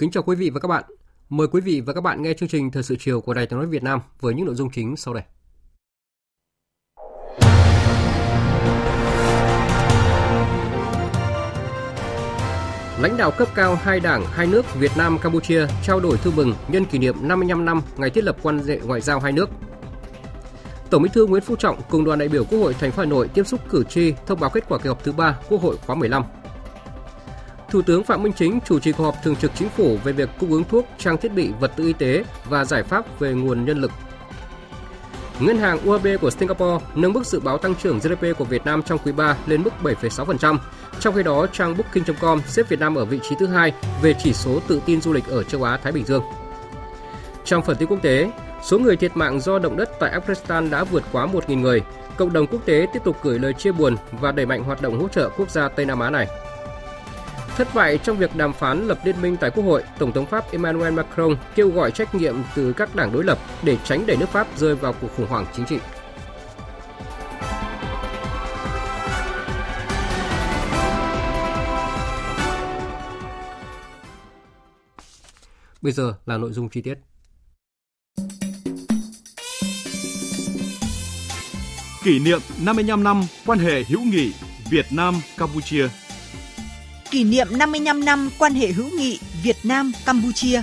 Kính chào quý vị và các bạn. Mời quý vị và các bạn nghe chương trình Thời sự chiều của Đài Tiếng nói Việt Nam với những nội dung chính sau đây. Lãnh đạo cấp cao hai đảng, hai nước Việt Nam Campuchia trao đổi thư mừng nhân kỷ niệm 55 năm ngày thiết lập quan hệ ngoại giao hai nước. Tổng Bí thư Nguyễn Phú Trọng cùng đoàn đại biểu Quốc hội thành phố Hà Nội tiếp xúc cử tri thông báo kết quả kỳ họp thứ ba Quốc hội khóa 15 Thủ tướng Phạm Minh Chính chủ trì cuộc họp thường trực chính phủ về việc cung ứng thuốc, trang thiết bị, vật tư y tế và giải pháp về nguồn nhân lực. Ngân hàng UAB của Singapore nâng mức dự báo tăng trưởng GDP của Việt Nam trong quý 3 lên mức 7,6%. Trong khi đó, trang Booking.com xếp Việt Nam ở vị trí thứ hai về chỉ số tự tin du lịch ở châu Á Thái Bình Dương. Trong phần tin quốc tế, số người thiệt mạng do động đất tại Afghanistan đã vượt quá 1.000 người. Cộng đồng quốc tế tiếp tục gửi lời chia buồn và đẩy mạnh hoạt động hỗ trợ quốc gia Tây Nam Á này. Thất bại trong việc đàm phán lập liên minh tại Quốc hội, Tổng thống Pháp Emmanuel Macron kêu gọi trách nhiệm từ các đảng đối lập để tránh đẩy nước Pháp rơi vào cuộc khủng hoảng chính trị. Bây giờ là nội dung chi tiết. Kỷ niệm 55 năm quan hệ hữu nghị Việt Nam Campuchia kỷ niệm 55 năm quan hệ hữu nghị Việt Nam Campuchia.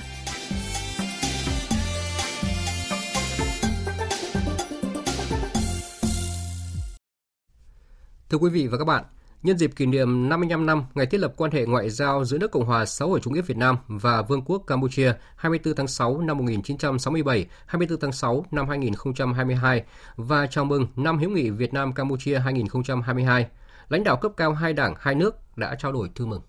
Thưa quý vị và các bạn, nhân dịp kỷ niệm 55 năm ngày thiết lập quan hệ ngoại giao giữa nước Cộng hòa xã hội chủ nghĩa Việt Nam và Vương quốc Campuchia 24 tháng 6 năm 1967, 24 tháng 6 năm 2022 và chào mừng năm hữu nghị Việt Nam Campuchia 2022 lãnh đạo cấp cao hai đảng, hai nước đã trao đổi thư mừng.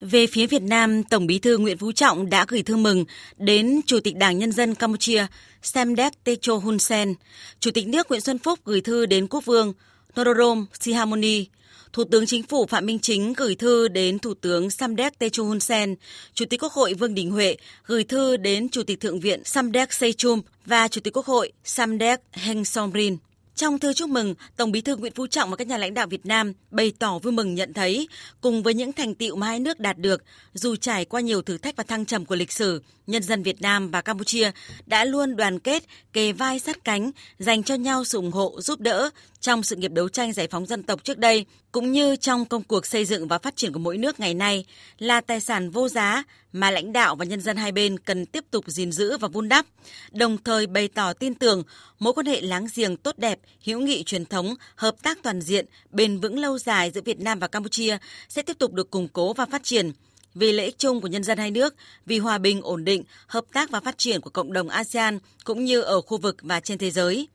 Về phía Việt Nam, Tổng Bí thư Nguyễn Phú Trọng đã gửi thư mừng đến Chủ tịch Đảng Nhân dân Campuchia Samdech Techo Hun Sen, Chủ tịch nước Nguyễn Xuân Phúc gửi thư đến Quốc vương Norodom Sihamoni, Thủ tướng Chính phủ Phạm Minh Chính gửi thư đến Thủ tướng Samdech Techo Hun Sen, Chủ tịch Quốc hội Vương Đình Huệ gửi thư đến Chủ tịch Thượng viện Samdech Sechum và Chủ tịch Quốc hội Samdech Heng Somrin. Trong thư chúc mừng, Tổng Bí thư Nguyễn Phú Trọng và các nhà lãnh đạo Việt Nam bày tỏ vui mừng nhận thấy, cùng với những thành tiệu mà hai nước đạt được, dù trải qua nhiều thử thách và thăng trầm của lịch sử, nhân dân Việt Nam và Campuchia đã luôn đoàn kết, kề vai sát cánh, dành cho nhau sự ủng hộ, giúp đỡ trong sự nghiệp đấu tranh giải phóng dân tộc trước đây, cũng như trong công cuộc xây dựng và phát triển của mỗi nước ngày nay, là tài sản vô giá mà lãnh đạo và nhân dân hai bên cần tiếp tục gìn giữ và vun đắp, đồng thời bày tỏ tin tưởng mối quan hệ láng giềng tốt đẹp, hữu nghị truyền thống, hợp tác toàn diện, bền vững lâu dài giữa Việt Nam và Campuchia sẽ tiếp tục được củng cố và phát triển vì lợi ích chung của nhân dân hai nước, vì hòa bình, ổn định, hợp tác và phát triển của cộng đồng ASEAN cũng như ở khu vực và trên thế giới.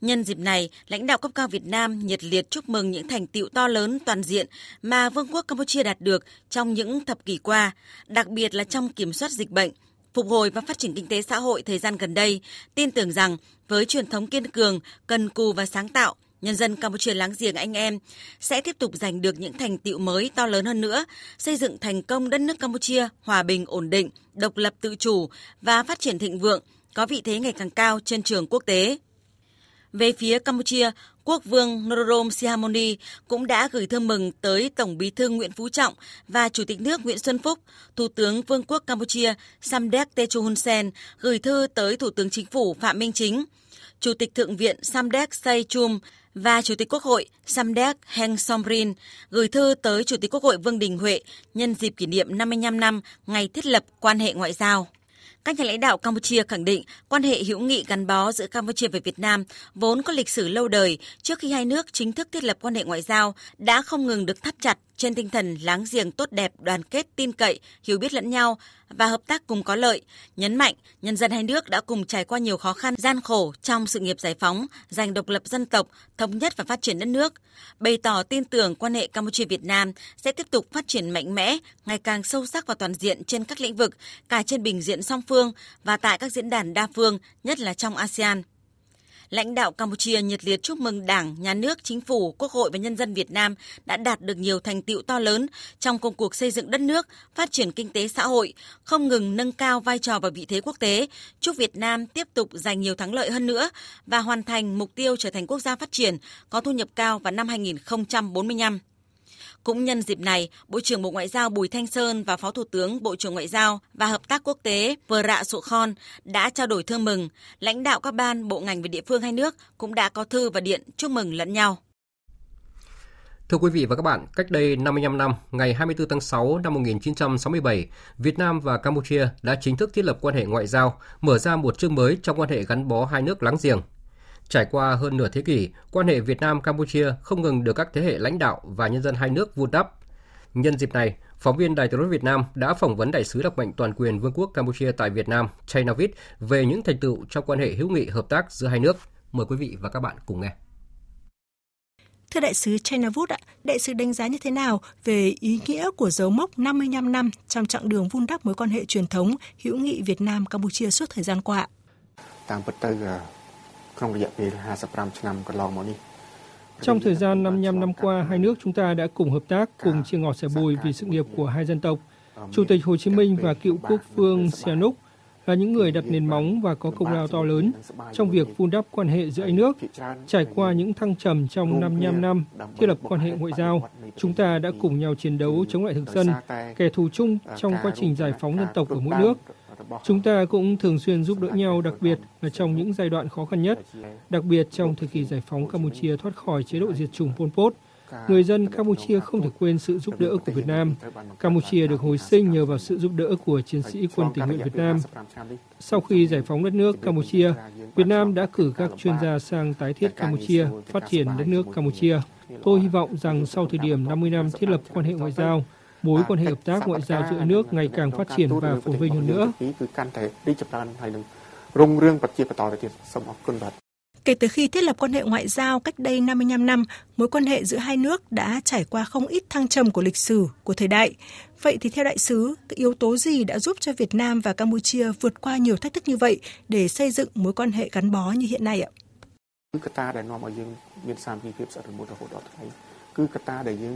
Nhân dịp này, lãnh đạo cấp cao Việt Nam nhiệt liệt chúc mừng những thành tiệu to lớn toàn diện mà Vương quốc Campuchia đạt được trong những thập kỷ qua, đặc biệt là trong kiểm soát dịch bệnh, phục hồi và phát triển kinh tế xã hội thời gian gần đây, tin tưởng rằng với truyền thống kiên cường, cần cù và sáng tạo, nhân dân Campuchia láng giềng anh em sẽ tiếp tục giành được những thành tiệu mới to lớn hơn nữa, xây dựng thành công đất nước Campuchia hòa bình, ổn định, độc lập tự chủ và phát triển thịnh vượng, có vị thế ngày càng cao trên trường quốc tế. Về phía Campuchia, Quốc vương Norodom Sihamoni cũng đã gửi thư mừng tới Tổng bí thư Nguyễn Phú Trọng và Chủ tịch nước Nguyễn Xuân Phúc, Thủ tướng Vương quốc Campuchia Samdech Techo Hun Sen gửi thư tới Thủ tướng Chính phủ Phạm Minh Chính, Chủ tịch Thượng viện Samdech Say Chum và Chủ tịch Quốc hội Samdech Heng Somrin gửi thư tới Chủ tịch Quốc hội Vương Đình Huệ nhân dịp kỷ niệm 55 năm ngày thiết lập quan hệ ngoại giao. Các nhà lãnh đạo Campuchia khẳng định quan hệ hữu nghị gắn bó giữa Campuchia và Việt Nam vốn có lịch sử lâu đời trước khi hai nước chính thức thiết lập quan hệ ngoại giao đã không ngừng được thắt chặt trên tinh thần láng giềng tốt đẹp, đoàn kết, tin cậy, hiểu biết lẫn nhau và hợp tác cùng có lợi, nhấn mạnh nhân dân hai nước đã cùng trải qua nhiều khó khăn, gian khổ trong sự nghiệp giải phóng, giành độc lập dân tộc, thống nhất và phát triển đất nước, bày tỏ tin tưởng quan hệ Campuchia-Việt Nam sẽ tiếp tục phát triển mạnh mẽ, ngày càng sâu sắc và toàn diện trên các lĩnh vực, cả trên bình diện song phương và tại các diễn đàn đa phương, nhất là trong ASEAN lãnh đạo Campuchia nhiệt liệt chúc mừng Đảng, Nhà nước, Chính phủ, Quốc hội và nhân dân Việt Nam đã đạt được nhiều thành tiệu to lớn trong công cuộc xây dựng đất nước, phát triển kinh tế xã hội, không ngừng nâng cao vai trò và vị thế quốc tế. Chúc Việt Nam tiếp tục giành nhiều thắng lợi hơn nữa và hoàn thành mục tiêu trở thành quốc gia phát triển, có thu nhập cao vào năm 2045. Cũng nhân dịp này, Bộ trưởng Bộ Ngoại giao Bùi Thanh Sơn và Phó Thủ tướng Bộ trưởng Ngoại giao và Hợp tác Quốc tế Vừa Rạ Sụ Khon đã trao đổi thư mừng. Lãnh đạo các ban, bộ ngành và địa phương hai nước cũng đã có thư và điện chúc mừng lẫn nhau. Thưa quý vị và các bạn, cách đây 55 năm, ngày 24 tháng 6 năm 1967, Việt Nam và Campuchia đã chính thức thiết lập quan hệ ngoại giao, mở ra một chương mới trong quan hệ gắn bó hai nước láng giềng. Trải qua hơn nửa thế kỷ, quan hệ Việt Nam-Campuchia không ngừng được các thế hệ lãnh đạo và nhân dân hai nước vun đắp. Nhân dịp này, phóng viên Đài Truyền hình Việt Nam đã phỏng vấn đại sứ đặc mệnh toàn quyền Vương quốc Campuchia tại Việt Nam, Chaynavit về những thành tựu trong quan hệ hữu nghị hợp tác giữa hai nước. Mời quý vị và các bạn cùng nghe. Thưa đại sứ China Wood, đại sứ đánh giá như thế nào về ý nghĩa của dấu mốc 55 năm trong chặng đường vun đắp mối quan hệ truyền thống hữu nghị Việt Nam Campuchia suốt thời gian qua? Trong thời gian 55 năm qua, hai nước chúng ta đã cùng hợp tác, cùng chia ngọt sẻ bùi vì sự nghiệp của hai dân tộc. Chủ tịch Hồ Chí Minh và cựu quốc vương Sihanouk là những người đặt nền móng và có công lao to lớn trong việc vun đắp quan hệ giữa hai nước. Trải qua những thăng trầm trong 55 năm thiết lập quan hệ ngoại giao, chúng ta đã cùng nhau chiến đấu chống lại thực dân, kẻ thù chung trong quá trình giải phóng dân tộc ở mỗi nước. Chúng ta cũng thường xuyên giúp đỡ nhau, đặc biệt là trong những giai đoạn khó khăn nhất, đặc biệt trong thời kỳ giải phóng Campuchia thoát khỏi chế độ diệt chủng Pol Pot. Người dân Campuchia không thể quên sự giúp đỡ của Việt Nam. Campuchia được hồi sinh nhờ vào sự giúp đỡ của chiến sĩ quân tình nguyện Việt Nam. Sau khi giải phóng đất nước Campuchia, Việt Nam đã cử các chuyên gia sang tái thiết Campuchia, phát triển đất nước Campuchia. Tôi hy vọng rằng sau thời điểm 50 năm thiết lập quan hệ ngoại giao, mối quan hệ hợp tác ngoại giao giữa nước ngày càng phát triển và phồn vinh hơn nữa. Kể từ khi thiết lập quan hệ ngoại giao cách đây 55 năm, mối quan hệ giữa hai nước đã trải qua không ít thăng trầm của lịch sử, của thời đại. Vậy thì theo đại sứ, cái yếu tố gì đã giúp cho Việt Nam và Campuchia vượt qua nhiều thách thức như vậy để xây dựng mối quan hệ gắn bó như hiện nay ạ? គឺកត្តាដែលនាំឲ្យយើងមានសាមគ្គីភាពសន្តិមួយរហូតដល់ថ្ងៃគឺកត្តាដែលយើង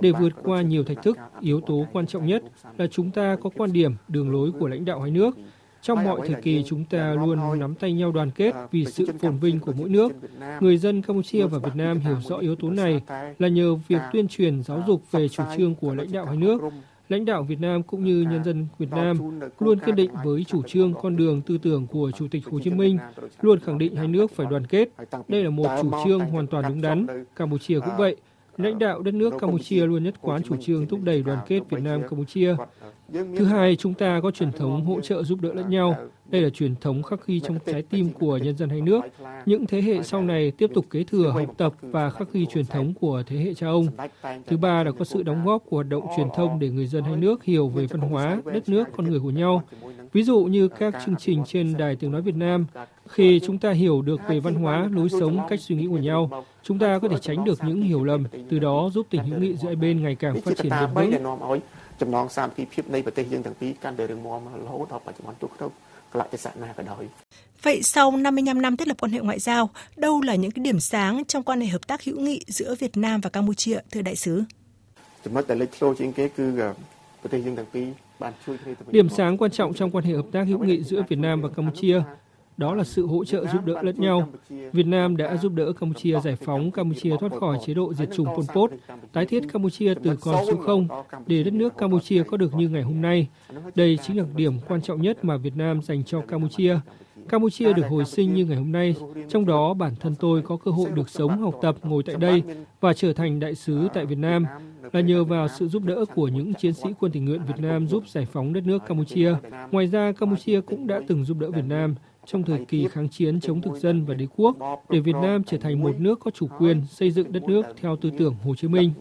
để vượt qua nhiều thách thức, yếu tố quan trọng nhất là chúng ta có quan điểm, đường lối của lãnh đạo hai nước. Trong mọi thời kỳ, chúng ta luôn nắm tay nhau đoàn kết vì sự phồn vinh của mỗi nước. Người dân Campuchia và Việt Nam hiểu rõ yếu tố này là nhờ việc tuyên truyền giáo dục về chủ trương của lãnh đạo hai nước. Lãnh đạo Việt Nam cũng như nhân dân Việt Nam luôn kiên định với chủ trương con đường tư tưởng của Chủ tịch Hồ Chí Minh, luôn khẳng định hai nước phải đoàn kết. Đây là một chủ trương hoàn toàn đúng đắn. Campuchia cũng vậy. Lãnh đạo đất nước Campuchia luôn nhất quán chủ trương thúc đẩy đoàn kết Việt Nam Campuchia. Thứ hai, chúng ta có truyền thống hỗ trợ giúp đỡ lẫn nhau. Đây là truyền thống khắc ghi trong trái tim của nhân dân hai nước. Những thế hệ sau này tiếp tục kế thừa, học tập và khắc ghi truyền thống của thế hệ cha ông. Thứ ba là có sự đóng góp của hoạt động truyền thông để người dân hai nước hiểu về văn hóa, đất nước, con người của nhau. Ví dụ như các chương trình trên Đài Tiếng Nói Việt Nam, khi chúng ta hiểu được về văn hóa, lối sống, cách suy nghĩ của nhau, chúng ta có thể tránh được những hiểu lầm, từ đó giúp tình hữu nghị giữa hai bên ngày càng phát triển bền vững. ចំណងសាមគ្គីភាពនៃប្រទេសយើងទាំងពីរកាន់តែរឹងមាំរហូតដល់បច្ចុប្បន្នទោះក្នុងកលៈទេសៈណាក៏ដោយ Vậy sau 55 năm thiết lập quan hệ ngoại giao, đâu là những cái điểm sáng trong quan hệ hợp tác hữu nghị giữa Việt Nam và Campuchia, thưa đại sứ? ចំណុចដែលលេចធ្លោជាងគេគឺប្រទេសយើងទាំងពីរបានជួយគ្នាទៅ Điểm sáng quan trọng trong quan hệ hợp tác hữu nghị giữa Việt Nam và Campuchia đó là sự hỗ trợ giúp đỡ lẫn nhau. Việt Nam đã giúp đỡ Campuchia giải phóng Campuchia thoát khỏi chế độ diệt chủng Pol Pot, tái thiết Campuchia từ con số không để đất nước Campuchia có được như ngày hôm nay. Đây chính là điểm quan trọng nhất mà Việt Nam dành cho Campuchia. Campuchia được hồi sinh như ngày hôm nay, trong đó bản thân tôi có cơ hội được sống, học tập, ngồi tại đây và trở thành đại sứ tại Việt Nam là nhờ vào sự giúp đỡ của những chiến sĩ quân tình nguyện Việt Nam giúp giải phóng đất nước Campuchia. Ngoài ra, Campuchia cũng đã từng giúp đỡ Việt Nam trong thời kỳ kháng chiến chống thực dân và đế quốc để Việt Nam trở thành một nước có chủ quyền xây dựng đất nước theo tư tưởng Hồ Chí Minh.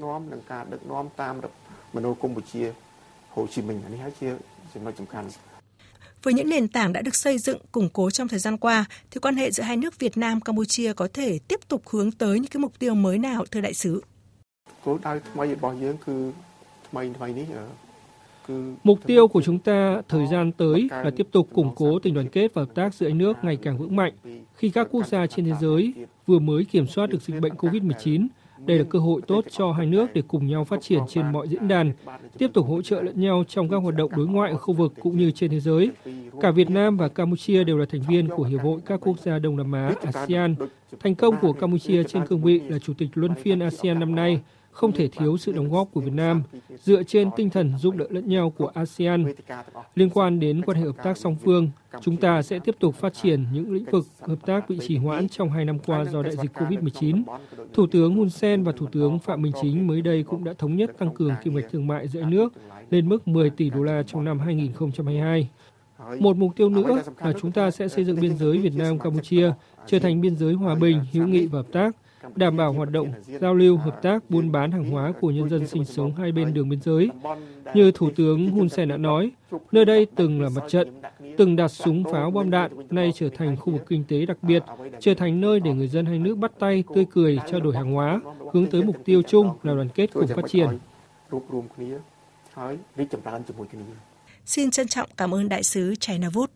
Với những nền tảng đã được xây dựng, củng cố trong thời gian qua, thì quan hệ giữa hai nước Việt Nam Campuchia có thể tiếp tục hướng tới những cái mục tiêu mới nào thưa đại sứ? Mục tiêu của chúng ta thời gian tới là tiếp tục củng cố tình đoàn kết và hợp tác giữa hai nước ngày càng vững mạnh khi các quốc gia trên thế giới vừa mới kiểm soát được dịch bệnh COVID-19 đây là cơ hội tốt cho hai nước để cùng nhau phát triển trên mọi diễn đàn, tiếp tục hỗ trợ lẫn nhau trong các hoạt động đối ngoại ở khu vực cũng như trên thế giới. Cả Việt Nam và Campuchia đều là thành viên của Hiệp hội các quốc gia Đông Nam Á ASEAN. Thành công của Campuchia trên cương vị là chủ tịch luân phiên ASEAN năm nay không thể thiếu sự đóng góp của Việt Nam dựa trên tinh thần giúp đỡ lẫn nhau của ASEAN. Liên quan đến quan hệ hợp tác song phương, chúng ta sẽ tiếp tục phát triển những lĩnh vực hợp tác bị trì hoãn trong hai năm qua do đại dịch COVID-19. Thủ tướng Hun Sen và Thủ tướng Phạm Minh Chính mới đây cũng đã thống nhất tăng cường kim ngạch thương mại giữa nước lên mức 10 tỷ đô la trong năm 2022. Một mục tiêu nữa là chúng ta sẽ xây dựng biên giới Việt Nam-Campuchia trở thành biên giới hòa bình, hữu nghị và hợp tác đảm bảo hoạt động giao lưu, hợp tác, buôn bán hàng hóa của nhân dân sinh sống hai bên đường biên giới. Như Thủ tướng Hun Sen đã nói, nơi đây từng là mặt trận, từng đặt súng pháo bom đạn, nay trở thành khu vực kinh tế đặc biệt, trở thành nơi để người dân hai nước bắt tay, tươi cười, trao đổi hàng hóa, hướng tới mục tiêu chung là đoàn kết cùng phát triển. Xin trân trọng cảm ơn Đại sứ Chai Navut.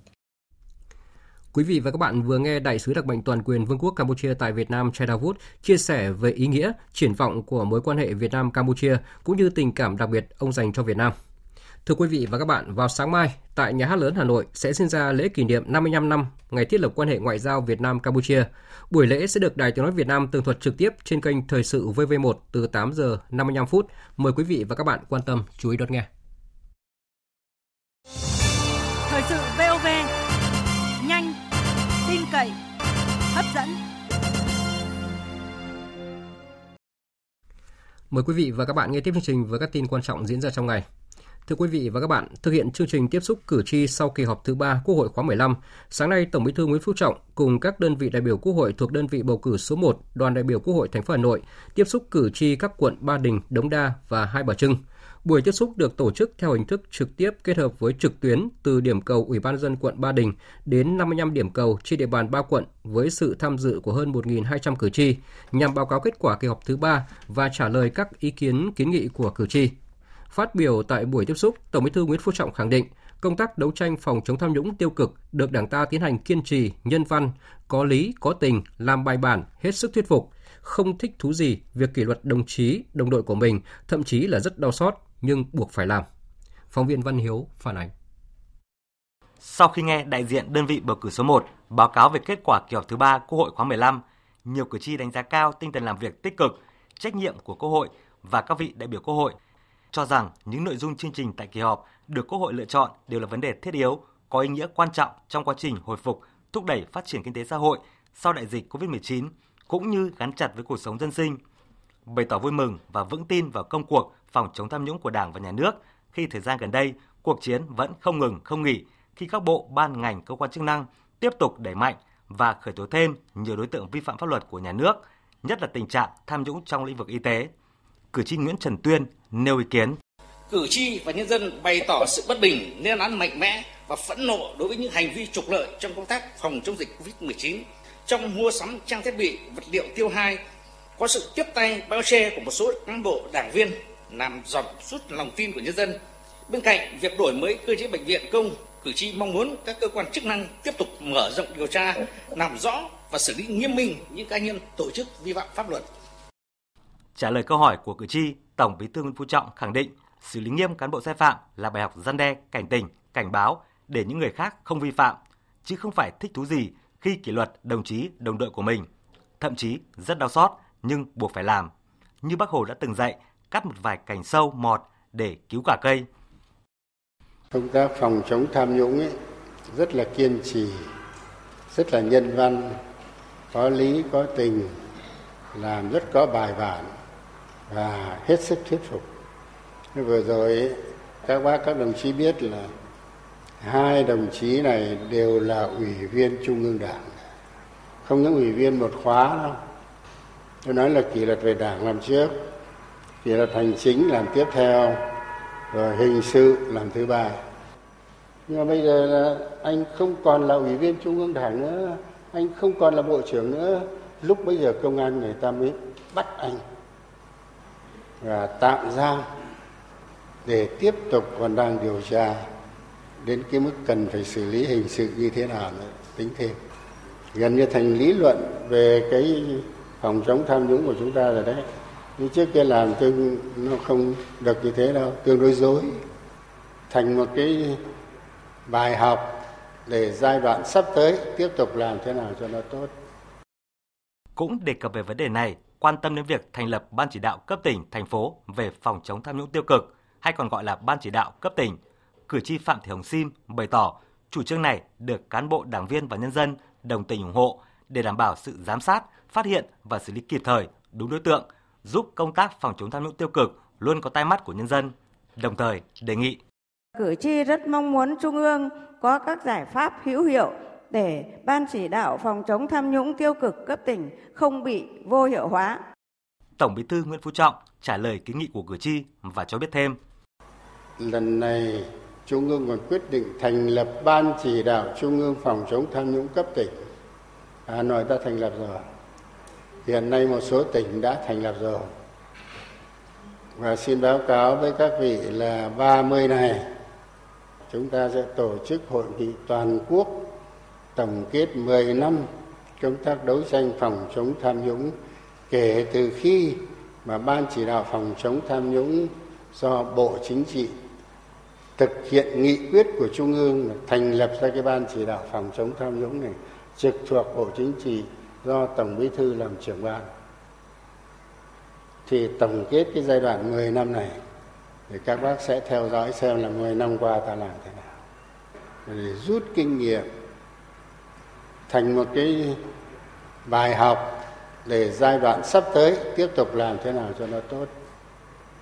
Quý vị và các bạn vừa nghe Đại sứ đặc mệnh toàn quyền Vương quốc Campuchia tại Việt Nam Chai Wood chia sẻ về ý nghĩa, triển vọng của mối quan hệ Việt Nam-Campuchia cũng như tình cảm đặc biệt ông dành cho Việt Nam. Thưa quý vị và các bạn, vào sáng mai, tại Nhà hát lớn Hà Nội sẽ diễn ra lễ kỷ niệm 55 năm ngày thiết lập quan hệ ngoại giao Việt Nam-Campuchia. Buổi lễ sẽ được Đài Tiếng Nói Việt Nam tường thuật trực tiếp trên kênh Thời sự VV1 từ 8 giờ 55 phút. Mời quý vị và các bạn quan tâm chú ý đón nghe. Thời sự VOV dẫn. Mời quý vị và các bạn nghe tiếp chương trình với các tin quan trọng diễn ra trong ngày. Thưa quý vị và các bạn, thực hiện chương trình tiếp xúc cử tri sau kỳ họp thứ ba Quốc hội khóa 15, sáng nay Tổng Bí thư Nguyễn Phú Trọng cùng các đơn vị đại biểu Quốc hội thuộc đơn vị bầu cử số 1, đoàn đại biểu Quốc hội thành phố Hà Nội tiếp xúc cử tri các quận Ba Đình, Đống Đa và Hai Bà Trưng. Buổi tiếp xúc được tổ chức theo hình thức trực tiếp kết hợp với trực tuyến từ điểm cầu Ủy ban dân quận Ba Đình đến 55 điểm cầu trên địa bàn ba quận với sự tham dự của hơn 1.200 cử tri nhằm báo cáo kết quả kỳ họp thứ ba và trả lời các ý kiến kiến nghị của cử tri. Phát biểu tại buổi tiếp xúc, Tổng Bí thư Nguyễn Phú Trọng khẳng định công tác đấu tranh phòng chống tham nhũng tiêu cực được Đảng ta tiến hành kiên trì, nhân văn, có lý, có tình, làm bài bản, hết sức thuyết phục, không thích thú gì việc kỷ luật đồng chí, đồng đội của mình, thậm chí là rất đau xót nhưng buộc phải làm. Phóng viên Văn Hiếu phản ánh. Sau khi nghe đại diện đơn vị bầu cử số 1 báo cáo về kết quả kỳ họp thứ 3 Quốc hội khóa 15, nhiều cử tri đánh giá cao tinh thần làm việc tích cực, trách nhiệm của Quốc hội và các vị đại biểu Quốc hội, cho rằng những nội dung chương trình tại kỳ họp được Quốc hội lựa chọn đều là vấn đề thiết yếu, có ý nghĩa quan trọng trong quá trình hồi phục, thúc đẩy phát triển kinh tế xã hội sau đại dịch COVID-19 cũng như gắn chặt với cuộc sống dân sinh. Bày tỏ vui mừng và vững tin vào công cuộc phòng chống tham nhũng của Đảng và Nhà nước khi thời gian gần đây cuộc chiến vẫn không ngừng không nghỉ khi các bộ ban ngành cơ quan chức năng tiếp tục đẩy mạnh và khởi tố thêm nhiều đối tượng vi phạm pháp luật của nhà nước, nhất là tình trạng tham nhũng trong lĩnh vực y tế. Cử tri Nguyễn Trần Tuyên nêu ý kiến. Cử tri và nhân dân bày tỏ sự bất bình, lên án mạnh mẽ và phẫn nộ đối với những hành vi trục lợi trong công tác phòng chống dịch COVID-19, trong mua sắm trang thiết bị, vật liệu tiêu hai có sự tiếp tay bao che của một số cán bộ đảng viên làm giọt sút lòng tin của nhân dân. Bên cạnh việc đổi mới cơ chế bệnh viện công, cử tri mong muốn các cơ quan chức năng tiếp tục mở rộng điều tra, làm rõ và xử lý nghiêm minh những cá nhân tổ chức vi phạm pháp luật. Trả lời câu hỏi của cử tri, Tổng Bí thư Nguyễn Phú Trọng khẳng định xử lý nghiêm cán bộ sai phạm là bài học gian đe, cảnh tỉnh, cảnh báo để những người khác không vi phạm, chứ không phải thích thú gì khi kỷ luật đồng chí, đồng đội của mình. Thậm chí rất đau xót nhưng buộc phải làm. Như Bác Hồ đã từng dạy, cắt một vài cành sâu mọt để cứu cả cây. Công tác phòng chống tham nhũng ấy rất là kiên trì, rất là nhân văn, có lý, có tình, làm rất có bài bản và hết sức thuyết phục. Vừa rồi các bác các đồng chí biết là hai đồng chí này đều là ủy viên trung ương đảng không những ủy viên một khóa đâu tôi nói là kỷ luật về đảng làm trước kỷ luật hành chính làm tiếp theo, rồi hình sự làm thứ ba. Nhưng mà bây giờ là anh không còn là ủy viên trung ương đảng nữa, anh không còn là bộ trưởng nữa. Lúc bây giờ công an người ta mới bắt anh và tạm giam để tiếp tục còn đang điều tra đến cái mức cần phải xử lý hình sự như thế nào nữa, tính thêm. Gần như thành lý luận về cái phòng chống tham nhũng của chúng ta rồi đấy như trước kia làm tương nó không được như thế đâu tương đối dối. Thành một cái bài học để giai đoạn sắp tới tiếp tục làm thế nào cho nó tốt. Cũng đề cập về vấn đề này quan tâm đến việc thành lập ban chỉ đạo cấp tỉnh thành phố về phòng chống tham nhũng tiêu cực hay còn gọi là ban chỉ đạo cấp tỉnh cử tri Phạm Thị Hồng Sim bày tỏ chủ trương này được cán bộ đảng viên và nhân dân đồng tình ủng hộ để đảm bảo sự giám sát, phát hiện và xử lý kịp thời, đúng đối tượng, giúp công tác phòng chống tham nhũng tiêu cực luôn có tai mắt của nhân dân. Đồng thời đề nghị cử tri rất mong muốn Trung ương có các giải pháp hữu hiệu để ban chỉ đạo phòng chống tham nhũng tiêu cực cấp tỉnh không bị vô hiệu hóa. Tổng Bí thư Nguyễn Phú Trọng trả lời kiến nghị của cử tri và cho biết thêm. Lần này Trung ương còn quyết định thành lập Ban chỉ đạo Trung ương phòng chống tham nhũng cấp tỉnh. Hà Nội đã thành lập rồi. Hiện nay một số tỉnh đã thành lập rồi. Và xin báo cáo với các vị là 30 này, chúng ta sẽ tổ chức hội nghị toàn quốc tổng kết 10 năm công tác đấu tranh phòng chống tham nhũng kể từ khi mà ban chỉ đạo phòng chống tham nhũng do bộ chính trị thực hiện nghị quyết của trung ương thành lập ra cái ban chỉ đạo phòng chống tham nhũng này, trực thuộc bộ chính trị do tổng bí thư làm trưởng ban. Thì tổng kết cái giai đoạn 10 năm này thì các bác sẽ theo dõi xem là 10 năm qua ta làm thế nào. Để rút kinh nghiệm, thành một cái bài học để giai đoạn sắp tới tiếp tục làm thế nào cho nó tốt.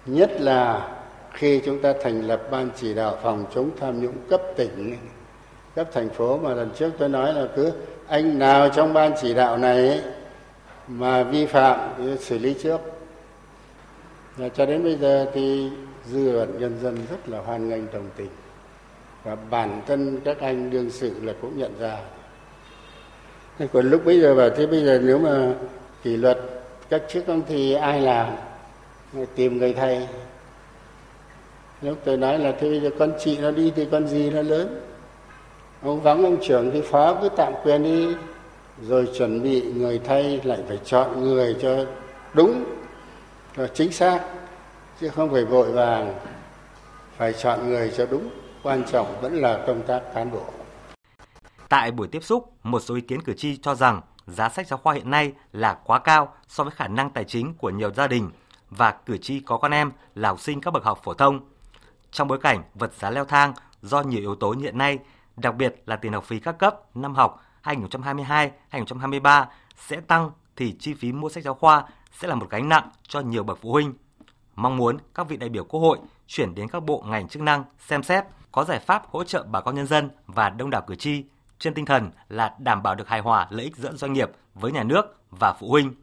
Nhất là khi chúng ta thành lập ban chỉ đạo phòng chống tham nhũng cấp tỉnh cấp thành phố mà lần trước tôi nói là cứ anh nào trong ban chỉ đạo này mà vi phạm thì xử lý trước. Và cho đến bây giờ thì dư luận nhân dân rất là hoan nghênh đồng tình. Và bản thân các anh đương sự là cũng nhận ra. Thế còn lúc bây giờ bảo thế bây giờ nếu mà kỷ luật các chức ông thì ai làm? Tìm người thay. Lúc tôi nói là thế bây giờ con chị nó đi thì con gì nó lớn? Ông vắng ông trưởng thì phó cứ tạm quyền đi rồi chuẩn bị người thay lại phải chọn người cho đúng cho chính xác chứ không phải vội vàng phải chọn người cho đúng. Quan trọng vẫn là công tác cán bộ. Tại buổi tiếp xúc một số ý kiến cử tri cho rằng giá sách giáo khoa hiện nay là quá cao so với khả năng tài chính của nhiều gia đình và cử tri có con em là học sinh các bậc học phổ thông. Trong bối cảnh vật giá leo thang do nhiều yếu tố hiện nay, đặc biệt là tiền học phí các cấp năm học 2022-2023 sẽ tăng thì chi phí mua sách giáo khoa sẽ là một gánh nặng cho nhiều bậc phụ huynh. Mong muốn các vị đại biểu Quốc hội chuyển đến các bộ ngành chức năng xem xét có giải pháp hỗ trợ bà con nhân dân và đông đảo cử tri trên tinh thần là đảm bảo được hài hòa lợi ích giữa doanh nghiệp với nhà nước và phụ huynh.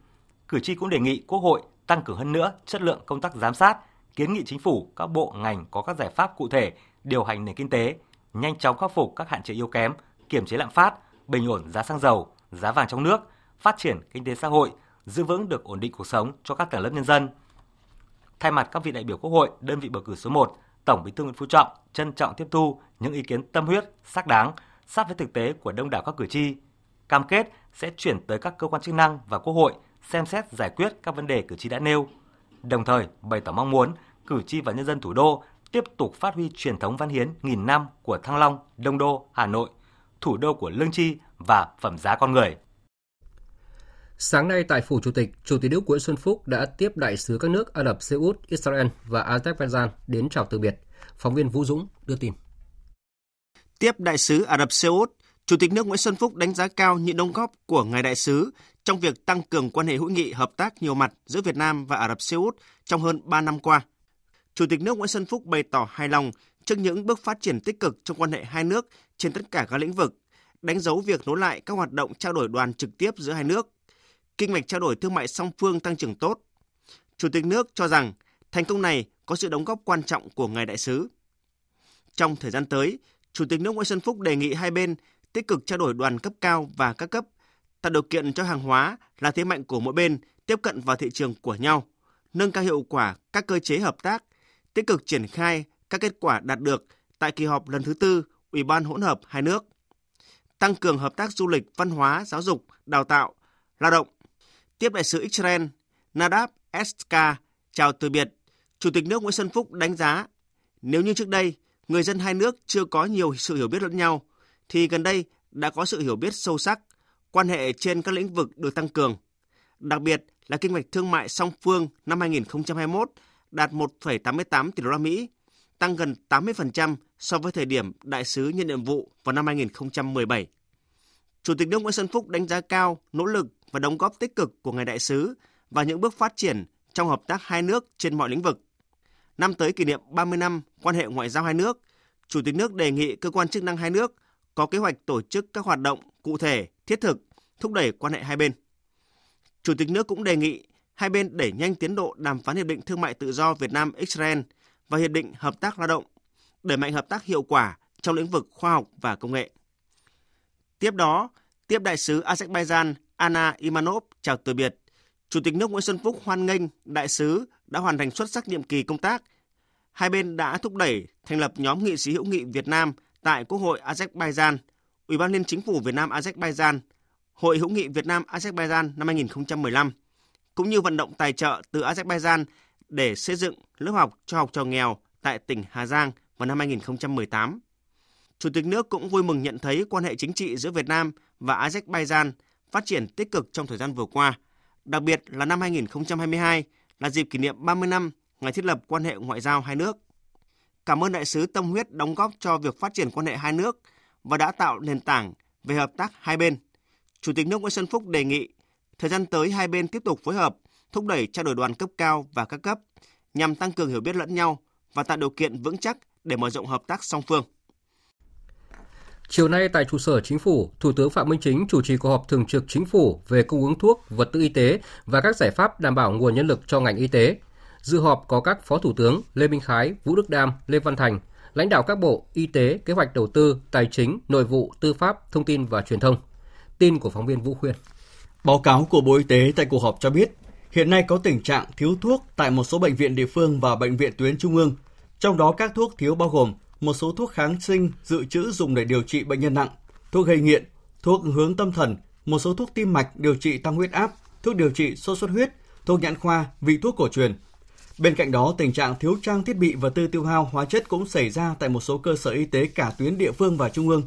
Cử tri cũng đề nghị Quốc hội tăng cường hơn nữa chất lượng công tác giám sát, kiến nghị chính phủ các bộ ngành có các giải pháp cụ thể điều hành nền kinh tế, nhanh chóng khắc phục các hạn chế yếu kém, kiểm chế lạm phát, bình ổn giá xăng dầu, giá vàng trong nước, phát triển kinh tế xã hội, giữ vững được ổn định cuộc sống cho các tầng lớp nhân dân. Thay mặt các vị đại biểu Quốc hội, đơn vị bầu cử số 1, Tổng Bí thư Nguyễn Phú Trọng trân trọng tiếp thu những ý kiến tâm huyết, xác đáng, sát với thực tế của đông đảo các cử tri, cam kết sẽ chuyển tới các cơ quan chức năng và Quốc hội xem xét giải quyết các vấn đề cử tri đã nêu, đồng thời bày tỏ mong muốn cử tri và nhân dân thủ đô tiếp tục phát huy truyền thống văn hiến nghìn năm của Thăng Long, Đông Đô, Hà Nội, thủ đô của lương tri và phẩm giá con người. Sáng nay tại Phủ Chủ tịch, Chủ tịch nước Nguyễn Xuân Phúc đã tiếp đại sứ các nước Ả Rập Xê Út, Israel và Azerbaijan đến chào từ biệt. Phóng viên Vũ Dũng đưa tin. Tiếp đại sứ Ả Rập Xê Út, Chủ tịch nước Nguyễn Xuân Phúc đánh giá cao những đóng góp của ngài đại sứ trong việc tăng cường quan hệ hữu nghị hợp tác nhiều mặt giữa Việt Nam và Ả Rập Xê Út trong hơn 3 năm qua. Chủ tịch nước Nguyễn Xuân Phúc bày tỏ hài lòng trước những bước phát triển tích cực trong quan hệ hai nước trên tất cả các lĩnh vực, đánh dấu việc nối lại các hoạt động trao đổi đoàn trực tiếp giữa hai nước. Kinh mạch trao đổi thương mại song phương tăng trưởng tốt. Chủ tịch nước cho rằng thành công này có sự đóng góp quan trọng của ngài đại sứ. Trong thời gian tới, Chủ tịch nước Nguyễn Xuân Phúc đề nghị hai bên tích cực trao đổi đoàn cấp cao và các cấp, tạo điều kiện cho hàng hóa là thế mạnh của mỗi bên tiếp cận vào thị trường của nhau, nâng cao hiệu quả các cơ chế hợp tác, tích cực triển khai các kết quả đạt được tại kỳ họp lần thứ tư Ủy ban hỗn hợp hai nước, tăng cường hợp tác du lịch, văn hóa, giáo dục, đào tạo, lao động. Tiếp đại sứ Israel Nadab Eska chào từ biệt, Chủ tịch nước Nguyễn Xuân Phúc đánh giá nếu như trước đây người dân hai nước chưa có nhiều sự hiểu biết lẫn nhau, thì gần đây đã có sự hiểu biết sâu sắc, quan hệ trên các lĩnh vực được tăng cường. Đặc biệt là kinh mạch thương mại song phương năm 2021 đạt 1,88 tỷ đô la Mỹ, tăng gần 80% so với thời điểm đại sứ nhận nhiệm vụ vào năm 2017. Chủ tịch nước Nguyễn Xuân Phúc đánh giá cao nỗ lực và đóng góp tích cực của ngài đại sứ và những bước phát triển trong hợp tác hai nước trên mọi lĩnh vực. Năm tới kỷ niệm 30 năm quan hệ ngoại giao hai nước, Chủ tịch nước đề nghị cơ quan chức năng hai nước có kế hoạch tổ chức các hoạt động cụ thể, thiết thực, thúc đẩy quan hệ hai bên. Chủ tịch nước cũng đề nghị hai bên đẩy nhanh tiến độ đàm phán hiệp định thương mại tự do Việt Nam Israel và hiệp định hợp tác lao động, đẩy mạnh hợp tác hiệu quả trong lĩnh vực khoa học và công nghệ. Tiếp đó, tiếp đại sứ Azerbaijan Anna Imanov chào từ biệt. Chủ tịch nước Nguyễn Xuân Phúc hoan nghênh đại sứ đã hoàn thành xuất sắc nhiệm kỳ công tác. Hai bên đã thúc đẩy thành lập nhóm nghị sĩ hữu nghị Việt Nam tại Quốc hội Azerbaijan, Ủy ban Liên Chính phủ Việt Nam Azerbaijan, Hội hữu nghị Việt Nam Azerbaijan năm 2015, cũng như vận động tài trợ từ Azerbaijan để xây dựng lớp học cho học trò nghèo tại tỉnh Hà Giang vào năm 2018. Chủ tịch nước cũng vui mừng nhận thấy quan hệ chính trị giữa Việt Nam và Azerbaijan phát triển tích cực trong thời gian vừa qua, đặc biệt là năm 2022 là dịp kỷ niệm 30 năm ngày thiết lập quan hệ ngoại giao hai nước. Cảm ơn đại sứ tâm huyết đóng góp cho việc phát triển quan hệ hai nước và đã tạo nền tảng về hợp tác hai bên. Chủ tịch nước Nguyễn Xuân Phúc đề nghị thời gian tới hai bên tiếp tục phối hợp, thúc đẩy trao đổi đoàn cấp cao và các cấp nhằm tăng cường hiểu biết lẫn nhau và tạo điều kiện vững chắc để mở rộng hợp tác song phương. Chiều nay tại trụ sở Chính phủ, Thủ tướng Phạm Minh Chính chủ trì cuộc họp thường trực Chính phủ về cung ứng thuốc, vật tư y tế và các giải pháp đảm bảo nguồn nhân lực cho ngành y tế. Dự họp có các Phó Thủ tướng Lê Minh Khái, Vũ Đức Đam, Lê Văn Thành, lãnh đạo các bộ Y tế, Kế hoạch Đầu tư, Tài chính, Nội vụ, Tư pháp, Thông tin và Truyền thông. Tin của phóng viên Vũ Khuyên. Báo cáo của Bộ Y tế tại cuộc họp cho biết, hiện nay có tình trạng thiếu thuốc tại một số bệnh viện địa phương và bệnh viện tuyến trung ương. Trong đó các thuốc thiếu bao gồm một số thuốc kháng sinh dự trữ dùng để điều trị bệnh nhân nặng, thuốc gây nghiện, thuốc hướng tâm thần, một số thuốc tim mạch điều trị tăng huyết áp, thuốc điều trị sốt xuất huyết, thuốc nhãn khoa, vị thuốc cổ truyền. Bên cạnh đó, tình trạng thiếu trang thiết bị và tư tiêu hao hóa chất cũng xảy ra tại một số cơ sở y tế cả tuyến địa phương và trung ương.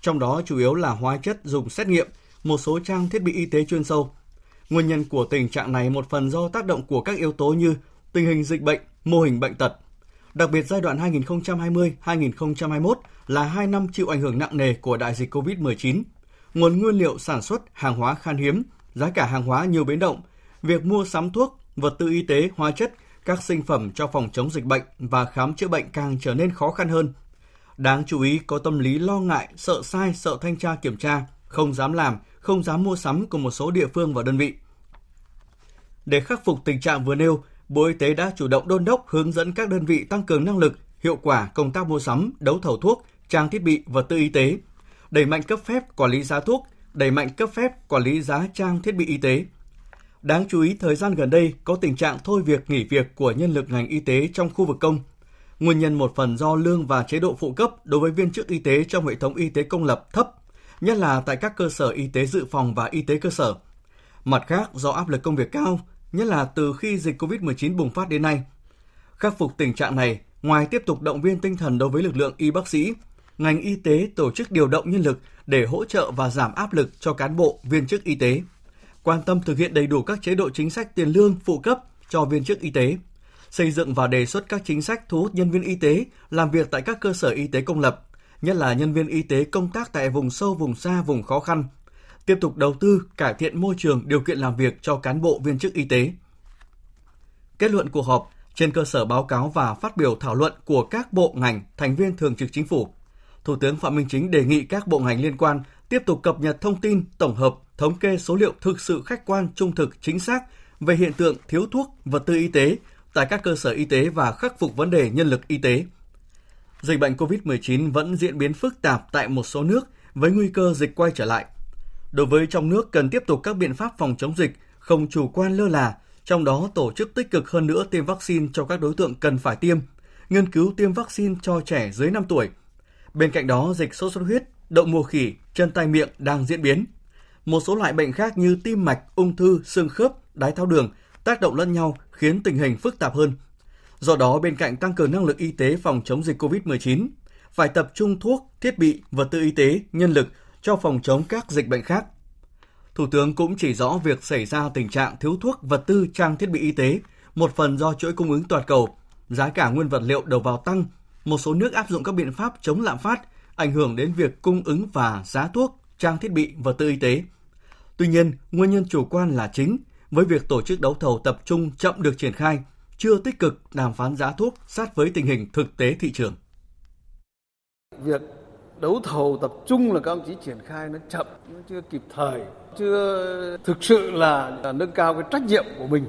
Trong đó chủ yếu là hóa chất dùng xét nghiệm, một số trang thiết bị y tế chuyên sâu. Nguyên nhân của tình trạng này một phần do tác động của các yếu tố như tình hình dịch bệnh, mô hình bệnh tật, Đặc biệt giai đoạn 2020-2021 là 2 năm chịu ảnh hưởng nặng nề của đại dịch COVID-19. Nguồn nguyên liệu sản xuất hàng hóa khan hiếm, giá cả hàng hóa nhiều biến động, việc mua sắm thuốc, vật tư y tế, hóa chất, các sinh phẩm cho phòng chống dịch bệnh và khám chữa bệnh càng trở nên khó khăn hơn. Đáng chú ý có tâm lý lo ngại, sợ sai, sợ thanh tra kiểm tra, không dám làm, không dám mua sắm của một số địa phương và đơn vị. Để khắc phục tình trạng vừa nêu, Bộ Y tế đã chủ động đôn đốc hướng dẫn các đơn vị tăng cường năng lực, hiệu quả công tác mua sắm, đấu thầu thuốc, trang thiết bị, vật tư y tế, đẩy mạnh cấp phép quản lý giá thuốc, đẩy mạnh cấp phép quản lý giá trang thiết bị y tế. Đáng chú ý thời gian gần đây có tình trạng thôi việc nghỉ việc của nhân lực ngành y tế trong khu vực công. Nguyên nhân một phần do lương và chế độ phụ cấp đối với viên chức y tế trong hệ thống y tế công lập thấp, nhất là tại các cơ sở y tế dự phòng và y tế cơ sở. Mặt khác, do áp lực công việc cao, nhất là từ khi dịch COVID-19 bùng phát đến nay. Khắc phục tình trạng này, ngoài tiếp tục động viên tinh thần đối với lực lượng y bác sĩ, ngành y tế tổ chức điều động nhân lực để hỗ trợ và giảm áp lực cho cán bộ, viên chức y tế, quan tâm thực hiện đầy đủ các chế độ chính sách tiền lương, phụ cấp cho viên chức y tế, xây dựng và đề xuất các chính sách thu hút nhân viên y tế làm việc tại các cơ sở y tế công lập, nhất là nhân viên y tế công tác tại vùng sâu, vùng xa, vùng khó khăn. Tiếp tục đầu tư, cải thiện môi trường, điều kiện làm việc cho cán bộ viên chức y tế. Kết luận cuộc họp, trên cơ sở báo cáo và phát biểu thảo luận của các bộ ngành, thành viên thường trực chính phủ, Thủ tướng Phạm Minh Chính đề nghị các bộ ngành liên quan tiếp tục cập nhật thông tin, tổng hợp, thống kê số liệu thực sự khách quan, trung thực, chính xác về hiện tượng thiếu thuốc, vật tư y tế tại các cơ sở y tế và khắc phục vấn đề nhân lực y tế. Dịch bệnh COVID-19 vẫn diễn biến phức tạp tại một số nước với nguy cơ dịch quay trở lại. Đối với trong nước cần tiếp tục các biện pháp phòng chống dịch, không chủ quan lơ là, trong đó tổ chức tích cực hơn nữa tiêm vaccine cho các đối tượng cần phải tiêm, nghiên cứu tiêm vaccine cho trẻ dưới 5 tuổi. Bên cạnh đó, dịch sốt xuất huyết, đậu mùa khỉ, chân tay miệng đang diễn biến. Một số loại bệnh khác như tim mạch, ung thư, xương khớp, đái tháo đường tác động lẫn nhau khiến tình hình phức tạp hơn. Do đó, bên cạnh tăng cường năng lực y tế phòng chống dịch COVID-19, phải tập trung thuốc, thiết bị, vật tư y tế, nhân lực cho phòng chống các dịch bệnh khác. Thủ tướng cũng chỉ rõ việc xảy ra tình trạng thiếu thuốc, vật tư, trang thiết bị y tế, một phần do chuỗi cung ứng toàn cầu, giá cả nguyên vật liệu đầu vào tăng, một số nước áp dụng các biện pháp chống lạm phát, ảnh hưởng đến việc cung ứng và giá thuốc, trang thiết bị, vật tư y tế. Tuy nhiên, nguyên nhân chủ quan là chính, với việc tổ chức đấu thầu tập trung chậm được triển khai, chưa tích cực đàm phán giá thuốc sát với tình hình thực tế thị trường. Việc đấu thầu tập trung là các ông chí triển khai nó chậm, nó chưa kịp thời, chưa thực sự là, là nâng cao cái trách nhiệm của mình.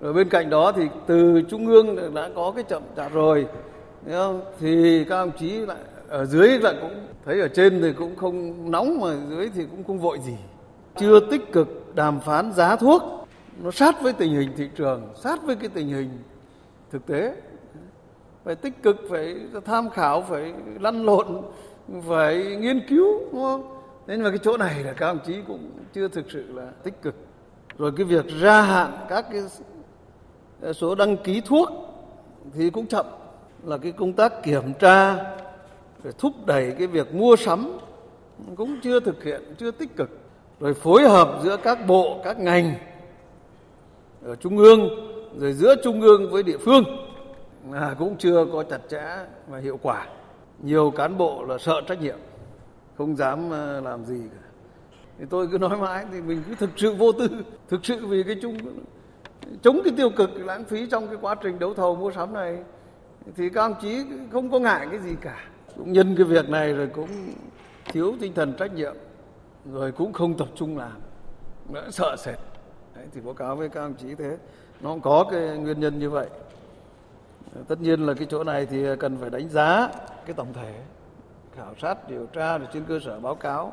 Ở bên cạnh đó thì từ trung ương đã có cái chậm chạp rồi, không? thì các ông chí lại ở dưới lại cũng thấy ở trên thì cũng không nóng mà dưới thì cũng không vội gì. Chưa tích cực đàm phán giá thuốc nó sát với tình hình thị trường, sát với cái tình hình thực tế. Phải tích cực, phải tham khảo, phải lăn lộn, phải nghiên cứu, đúng không? Nên mà cái chỗ này là các ông chí cũng chưa thực sự là tích cực. Rồi cái việc gia hạn các cái ờ, số đăng ký thuốc thì cũng chậm là cái công tác kiểm tra để thúc đẩy cái việc mua sắm cũng chưa thực hiện chưa tích cực rồi phối hợp giữa các bộ các ngành ở trung ương, rồi giữa trung ương với địa phương là cũng chưa có chặt chẽ và hiệu quả. Nhiều cán bộ là sợ trách nhiệm, không dám ờ, làm gì cả. Thì tôi cứ nói mãi thì mình cứ thực sự vô tư. Thực sự vì cái chung, chống cái tiêu cực, lãng phí trong cái quá trình đấu thầu mua sắm này, thì các ông chí không có ngại cái gì cả. Cũng nhân cái việc này rồi cũng thiếu tinh thần trách nhiệm, rồi cũng không tập trung làm. Nữa sợ sệt. Đấy, thì báo cáo với các ông chí thế. Nó cũng có cái nguyên nhân như vậy. Tất nhiên là cái chỗ này thì cần phải đánh giá cái tổng thể khảo sát điều tra trên cơ sở báo cáo.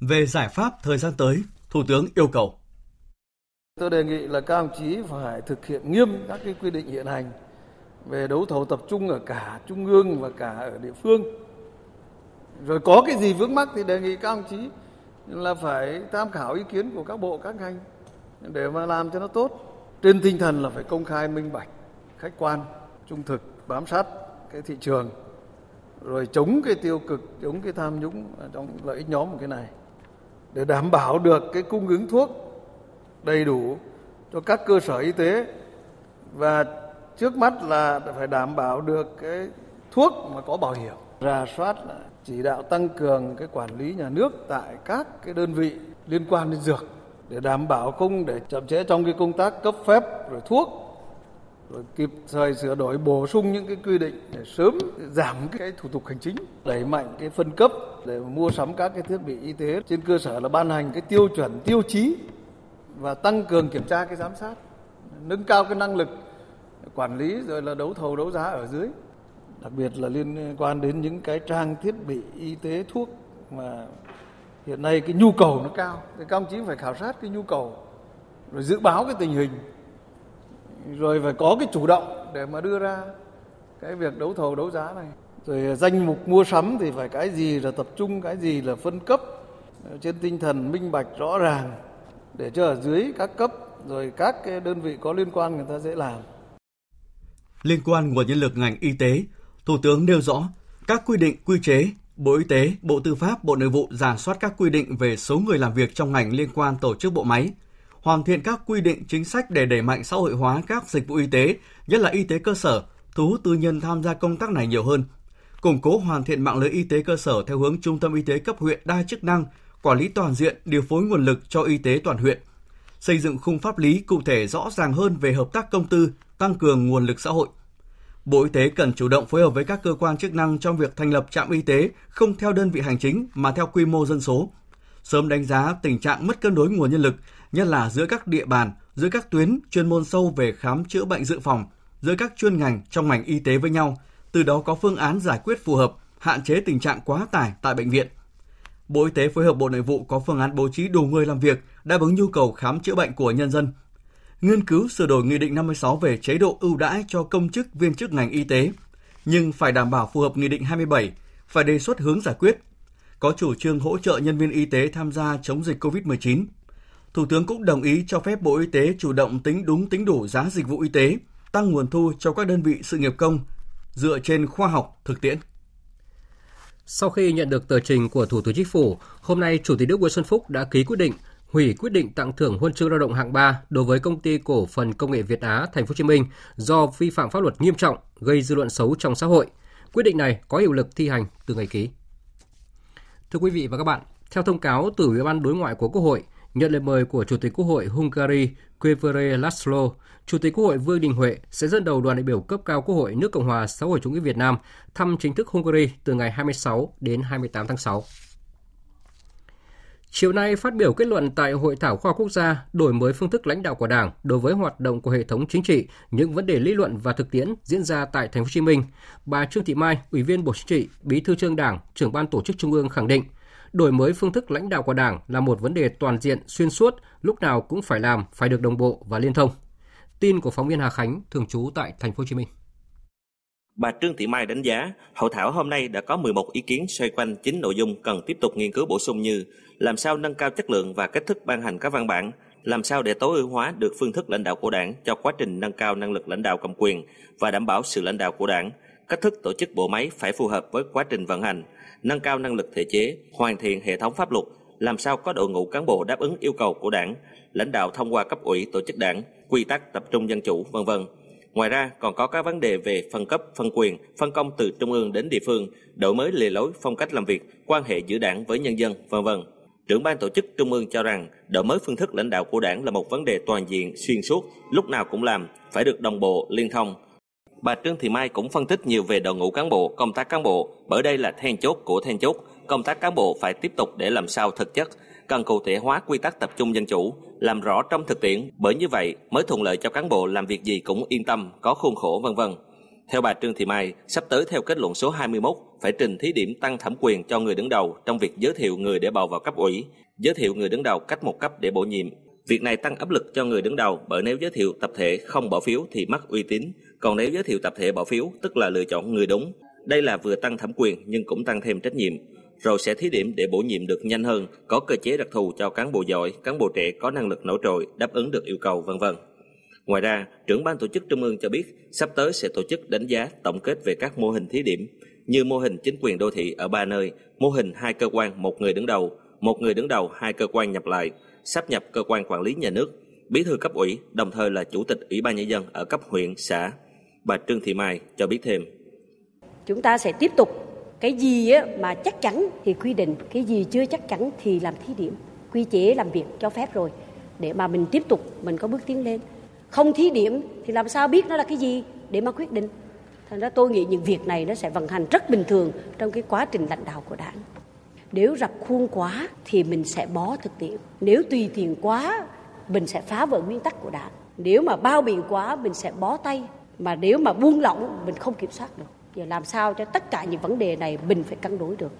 Về giải pháp thời gian tới thủ tướng yêu cầu. Tôi đề nghị là các ông chí phải thực hiện nghiêm các cái quy định hiện hành về đấu thầu tập trung ở cả trung ương và cả ở địa phương. Rồi có cái gì vướng mắc thì đề nghị các ông chí là phải tham khảo ý kiến của các bộ, các ngành để mà làm cho nó tốt. Trên tinh thần là phải công khai, minh bạch, khách quan, trung thực, bám sát cái thị trường, rồi chống cái tiêu cực, chống cái tham nhũng trong lợi ích nhóm cái này. Để đảm bảo được cái cung ứng thuốc đầy đủ cho các cơ sở y tế và trước mắt là phải đảm bảo được cái thuốc mà có bảo hiểm, rà soát chỉ đạo tăng cường cái quản lý nhà nước tại các cái đơn vị liên quan đến dược để đảm bảo không để chậm trễ trong cái công tác cấp phép rồi thuốc, rồi kịp thời sửa đổi, bổ sung những cái quy định để sớm giảm cái thủ tục hành chính, đẩy mạnh cái phân cấp để mua sắm các cái thiết bị y tế trên cơ sở là ban hành cái tiêu chuẩn tiêu chí và tăng cường kiểm tra, cái giám sát, nâng cao cái năng lực quản lý rồi là đấu thầu, đấu giá ở dưới đặc biệt là liên quan đến những cái trang thiết bị y tế thuốc mà hiện nay cái nhu cầu nó cao. Thì các ông chí phải khảo sát cái nhu cầu rồi dự báo cái tình hình rồi phải có cái chủ động để mà đưa ra cái việc đấu thầu đấu giá này. Rồi danh mục mua sắm thì phải cái gì là tập trung cái gì là phân cấp trên tinh thần minh bạch rõ ràng để cho ở dưới các cấp rồi các cái đơn vị có liên quan người ta dễ làm. Liên quan nguồn nhân lực ngành y tế, Thủ tướng nêu rõ các quy định quy chế, Bộ Y tế, Bộ Tư pháp, Bộ Nội vụ giả soát các quy định về số người làm việc trong ngành liên quan tổ chức bộ máy, hoàn thiện các quy định chính sách để đẩy mạnh xã hội hóa các dịch vụ y tế, nhất là y tế cơ sở, thu hút tư nhân tham gia công tác này nhiều hơn. củng cố hoàn thiện mạng lưới y tế cơ sở theo hướng trung tâm y tế cấp huyện đa chức năng, quản lý toàn diện, điều phối nguồn lực cho y tế toàn huyện, xây dựng khung pháp lý cụ thể rõ ràng hơn về hợp tác công tư, tăng cường nguồn lực xã hội. Bộ Y tế cần chủ động phối hợp với các cơ quan chức năng trong việc thành lập trạm y tế không theo đơn vị hành chính mà theo quy mô dân số. Sớm đánh giá tình trạng mất cân đối nguồn nhân lực, nhất là giữa các địa bàn, giữa các tuyến chuyên môn sâu về khám chữa bệnh dự phòng, giữa các chuyên ngành trong ngành y tế với nhau, từ đó có phương án giải quyết phù hợp, hạn chế tình trạng quá tải tại bệnh viện. Bộ Y tế phối hợp Bộ Nội vụ có phương án bố trí đủ người làm việc đáp ứng nhu cầu khám chữa bệnh của nhân dân. Nghiên cứu sửa đổi Nghị định 56 về chế độ ưu đãi cho công chức viên chức ngành y tế, nhưng phải đảm bảo phù hợp Nghị định 27, phải đề xuất hướng giải quyết. Có chủ trương hỗ trợ nhân viên y tế tham gia chống dịch COVID-19. Thủ tướng cũng đồng ý cho phép Bộ Y tế chủ động tính đúng tính đủ giá dịch vụ y tế, tăng nguồn thu cho các đơn vị sự nghiệp công dựa trên khoa học thực tiễn. Sau khi nhận được tờ trình của Thủ tướng Chính phủ, hôm nay Chủ tịch nước Nguyễn Xuân Phúc đã ký quyết định hủy quyết định tặng thưởng huân chương lao động hạng 3 đối với công ty cổ phần công nghệ Việt Á Thành phố Hồ Chí Minh do vi phạm pháp luật nghiêm trọng gây dư luận xấu trong xã hội. Quyết định này có hiệu lực thi hành từ ngày ký. Thưa quý vị và các bạn, theo thông cáo từ Ủy ban Đối ngoại của Quốc hội, nhận lời mời của Chủ tịch Quốc hội Hungary Quevere Laszlo, Chủ tịch Quốc hội Vương Đình Huệ sẽ dẫn đầu đoàn đại biểu cấp cao Quốc hội nước Cộng hòa xã hội chủ nghĩa Việt Nam thăm chính thức Hungary từ ngày 26 đến 28 tháng 6. Chiều nay phát biểu kết luận tại Hội thảo khoa quốc gia đổi mới phương thức lãnh đạo của Đảng đối với hoạt động của hệ thống chính trị, những vấn đề lý luận và thực tiễn diễn ra tại Thành phố Hồ Chí Minh, bà Trương Thị Mai, Ủy viên Bộ Chính trị, Bí thư Trung Đảng, trưởng ban tổ chức Trung ương khẳng định, đổi mới phương thức lãnh đạo của Đảng là một vấn đề toàn diện, xuyên suốt, lúc nào cũng phải làm, phải được đồng bộ và liên thông. Tin của phóng viên Hà Khánh thường trú tại Thành phố Hồ Chí Minh. Bà Trương Thị Mai đánh giá, hội thảo hôm nay đã có 11 ý kiến xoay quanh chín nội dung cần tiếp tục nghiên cứu bổ sung như làm sao nâng cao chất lượng và cách thức ban hành các văn bản, làm sao để tối ưu hóa được phương thức lãnh đạo của Đảng cho quá trình nâng cao năng lực lãnh đạo cầm quyền và đảm bảo sự lãnh đạo của Đảng, cách thức tổ chức bộ máy phải phù hợp với quá trình vận hành, nâng cao năng lực thể chế, hoàn thiện hệ thống pháp luật, làm sao có đội ngũ cán bộ đáp ứng yêu cầu của Đảng, lãnh đạo thông qua cấp ủy tổ chức Đảng, quy tắc tập trung dân chủ, vân vân. Ngoài ra, còn có các vấn đề về phân cấp, phân quyền, phân công từ trung ương đến địa phương, đổi mới lề lối, phong cách làm việc, quan hệ giữa đảng với nhân dân, vân vân. Trưởng ban tổ chức Trung ương cho rằng đổi mới phương thức lãnh đạo của đảng là một vấn đề toàn diện, xuyên suốt, lúc nào cũng làm, phải được đồng bộ, liên thông. Bà Trương Thị Mai cũng phân tích nhiều về đội ngũ cán bộ, công tác cán bộ, bởi đây là then chốt của then chốt. Công tác cán bộ phải tiếp tục để làm sao thực chất, cần cụ thể hóa quy tắc tập trung dân chủ, làm rõ trong thực tiễn, bởi như vậy mới thuận lợi cho cán bộ làm việc gì cũng yên tâm, có khuôn khổ vân vân. Theo bà Trương Thị Mai, sắp tới theo kết luận số 21 phải trình thí điểm tăng thẩm quyền cho người đứng đầu trong việc giới thiệu người để bầu vào cấp ủy, giới thiệu người đứng đầu cách một cấp để bổ nhiệm. Việc này tăng áp lực cho người đứng đầu bởi nếu giới thiệu tập thể không bỏ phiếu thì mất uy tín, còn nếu giới thiệu tập thể bỏ phiếu tức là lựa chọn người đúng. Đây là vừa tăng thẩm quyền nhưng cũng tăng thêm trách nhiệm rồi sẽ thí điểm để bổ nhiệm được nhanh hơn, có cơ chế đặc thù cho cán bộ giỏi, cán bộ trẻ có năng lực nổi trội, đáp ứng được yêu cầu vân vân. Ngoài ra, trưởng ban tổ chức Trung ương cho biết sắp tới sẽ tổ chức đánh giá tổng kết về các mô hình thí điểm như mô hình chính quyền đô thị ở ba nơi, mô hình hai cơ quan một người đứng đầu, một người đứng đầu hai cơ quan nhập lại, sắp nhập cơ quan quản lý nhà nước, bí thư cấp ủy, đồng thời là chủ tịch ủy ban nhân dân ở cấp huyện, xã. Bà Trương Thị Mai cho biết thêm. Chúng ta sẽ tiếp tục cái gì á, mà chắc chắn thì quy định cái gì chưa chắc chắn thì làm thí điểm. Quy chế làm việc cho phép rồi. Để mà mình tiếp tục mình có bước tiến lên. Không thí điểm thì làm sao biết nó là cái gì để mà quyết định. Thành ra tôi nghĩ những việc này nó sẽ vận hành rất bình thường trong cái quá trình lãnh đạo của đảng. Nếu rập khuôn quá thì mình sẽ bó thực tiễn. Nếu tùy tiện quá mình sẽ phá vỡ nguyên tắc của đảng. Nếu mà bao biện quá mình sẽ bó tay. Mà nếu mà buông lỏng mình không kiểm soát được. Để làm sao cho tất cả những vấn đề này mình phải cân đối được.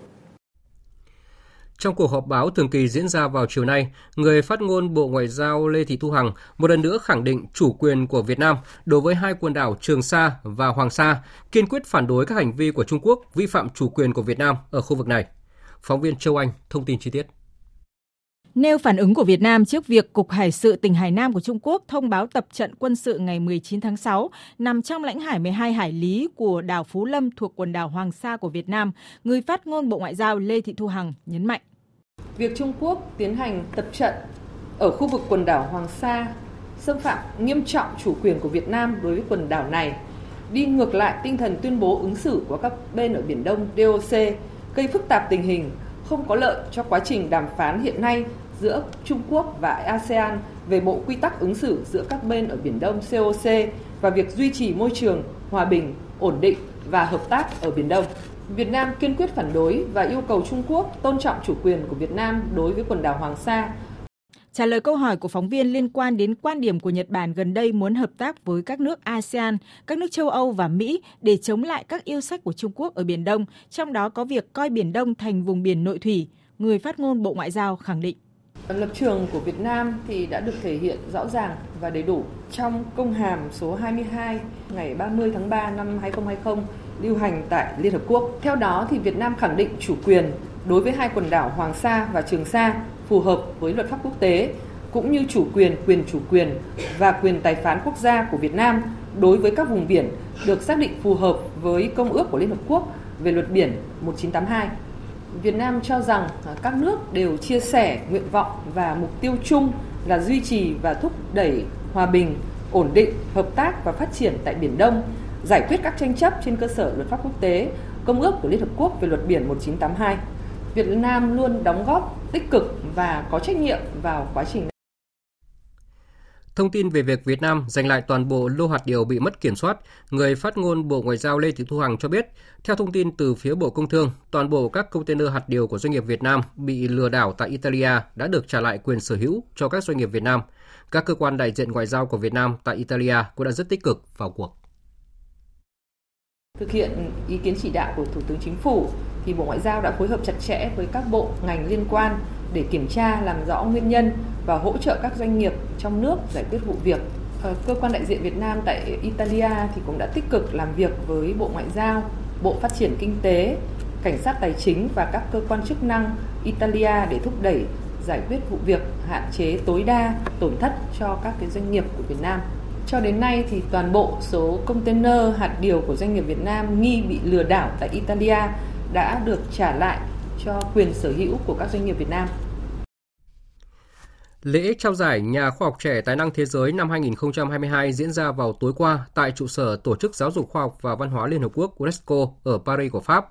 Trong cuộc họp báo thường kỳ diễn ra vào chiều nay, người phát ngôn Bộ Ngoại giao Lê Thị Thu Hằng một lần nữa khẳng định chủ quyền của Việt Nam đối với hai quần đảo Trường Sa và Hoàng Sa, kiên quyết phản đối các hành vi của Trung Quốc vi phạm chủ quyền của Việt Nam ở khu vực này. Phóng viên Châu Anh thông tin chi tiết. Nêu phản ứng của Việt Nam trước việc Cục Hải sự tỉnh Hải Nam của Trung Quốc thông báo tập trận quân sự ngày 19 tháng 6 nằm trong lãnh hải 12 hải lý của đảo Phú Lâm thuộc quần đảo Hoàng Sa của Việt Nam, người phát ngôn Bộ Ngoại giao Lê Thị Thu Hằng nhấn mạnh. Việc Trung Quốc tiến hành tập trận ở khu vực quần đảo Hoàng Sa xâm phạm nghiêm trọng chủ quyền của Việt Nam đối với quần đảo này đi ngược lại tinh thần tuyên bố ứng xử của các bên ở Biển Đông DOC, gây phức tạp tình hình, không có lợi cho quá trình đàm phán hiện nay giữa Trung Quốc và ASEAN về bộ quy tắc ứng xử giữa các bên ở Biển Đông COC và việc duy trì môi trường hòa bình, ổn định và hợp tác ở Biển Đông. Việt Nam kiên quyết phản đối và yêu cầu Trung Quốc tôn trọng chủ quyền của Việt Nam đối với quần đảo Hoàng Sa. Trả lời câu hỏi của phóng viên liên quan đến quan điểm của Nhật Bản gần đây muốn hợp tác với các nước ASEAN, các nước châu Âu và Mỹ để chống lại các yêu sách của Trung Quốc ở Biển Đông, trong đó có việc coi Biển Đông thành vùng biển nội thủy, người phát ngôn Bộ Ngoại giao khẳng định. Ờ, lập trường của Việt Nam thì đã được thể hiện rõ ràng và đầy đủ trong công hàm số 22 ngày 30 tháng 3 năm 2020 lưu hành tại Liên Hợp Quốc. Theo đó thì Việt Nam khẳng định chủ quyền đối với hai quần đảo Hoàng Sa và Trường Sa phù hợp với luật pháp quốc tế cũng như chủ quyền, quyền chủ quyền và quyền tài phán quốc gia của Việt Nam đối với các vùng biển được xác định phù hợp với Công ước của Liên Hợp Quốc về luật biển 1982. Việt Nam cho rằng à, các nước đều chia sẻ nguyện vọng và mục tiêu chung là duy trì và thúc đẩy hòa bình, ổn định, hợp tác và phát triển tại Biển Đông, giải quyết các tranh chấp trên cơ sở luật pháp quốc tế, Công ước của Liên Hợp Quốc về luật biển 1982. Việt Nam luôn đóng góp tích cực và có trách nhiệm vào quá trình. Thông tin về việc Việt Nam giành lại toàn bộ lô hạt điều bị mất kiểm soát, người phát ngôn Bộ Ngoại giao Lê Thị Thu Hằng cho biết, theo thông tin từ phía Bộ Công Thương, toàn bộ các container hạt điều của doanh nghiệp Việt Nam bị lừa đảo tại Italia đã được trả lại quyền sở hữu cho các doanh nghiệp Việt Nam. Các cơ quan đại diện ngoại giao của Việt Nam tại Italia cũng đã rất tích cực vào cuộc. Thực hiện ý kiến chỉ đạo của Thủ tướng Chính phủ, thì Bộ Ngoại giao đã phối hợp chặt chẽ với các bộ ngành liên quan để kiểm tra làm rõ nguyên nhân và hỗ trợ các doanh nghiệp trong nước giải quyết vụ việc. Ờ, cơ quan đại diện Việt Nam tại Italia thì cũng đã tích cực làm việc với Bộ Ngoại giao, Bộ Phát triển Kinh tế, Cảnh sát Tài chính và các cơ quan chức năng Italia để thúc đẩy giải quyết vụ việc, hạn chế tối đa tổn thất cho các cái doanh nghiệp của Việt Nam. Cho đến nay thì toàn bộ số container, hạt điều của doanh nghiệp Việt Nam nghi bị lừa đảo tại Italia đã được trả lại cho quyền sở hữu của các doanh nghiệp Việt Nam. Lễ trao giải Nhà khoa học trẻ tài năng thế giới năm 2022 diễn ra vào tối qua tại trụ sở Tổ chức Giáo dục Khoa học và Văn hóa Liên Hợp Quốc UNESCO ở Paris của Pháp.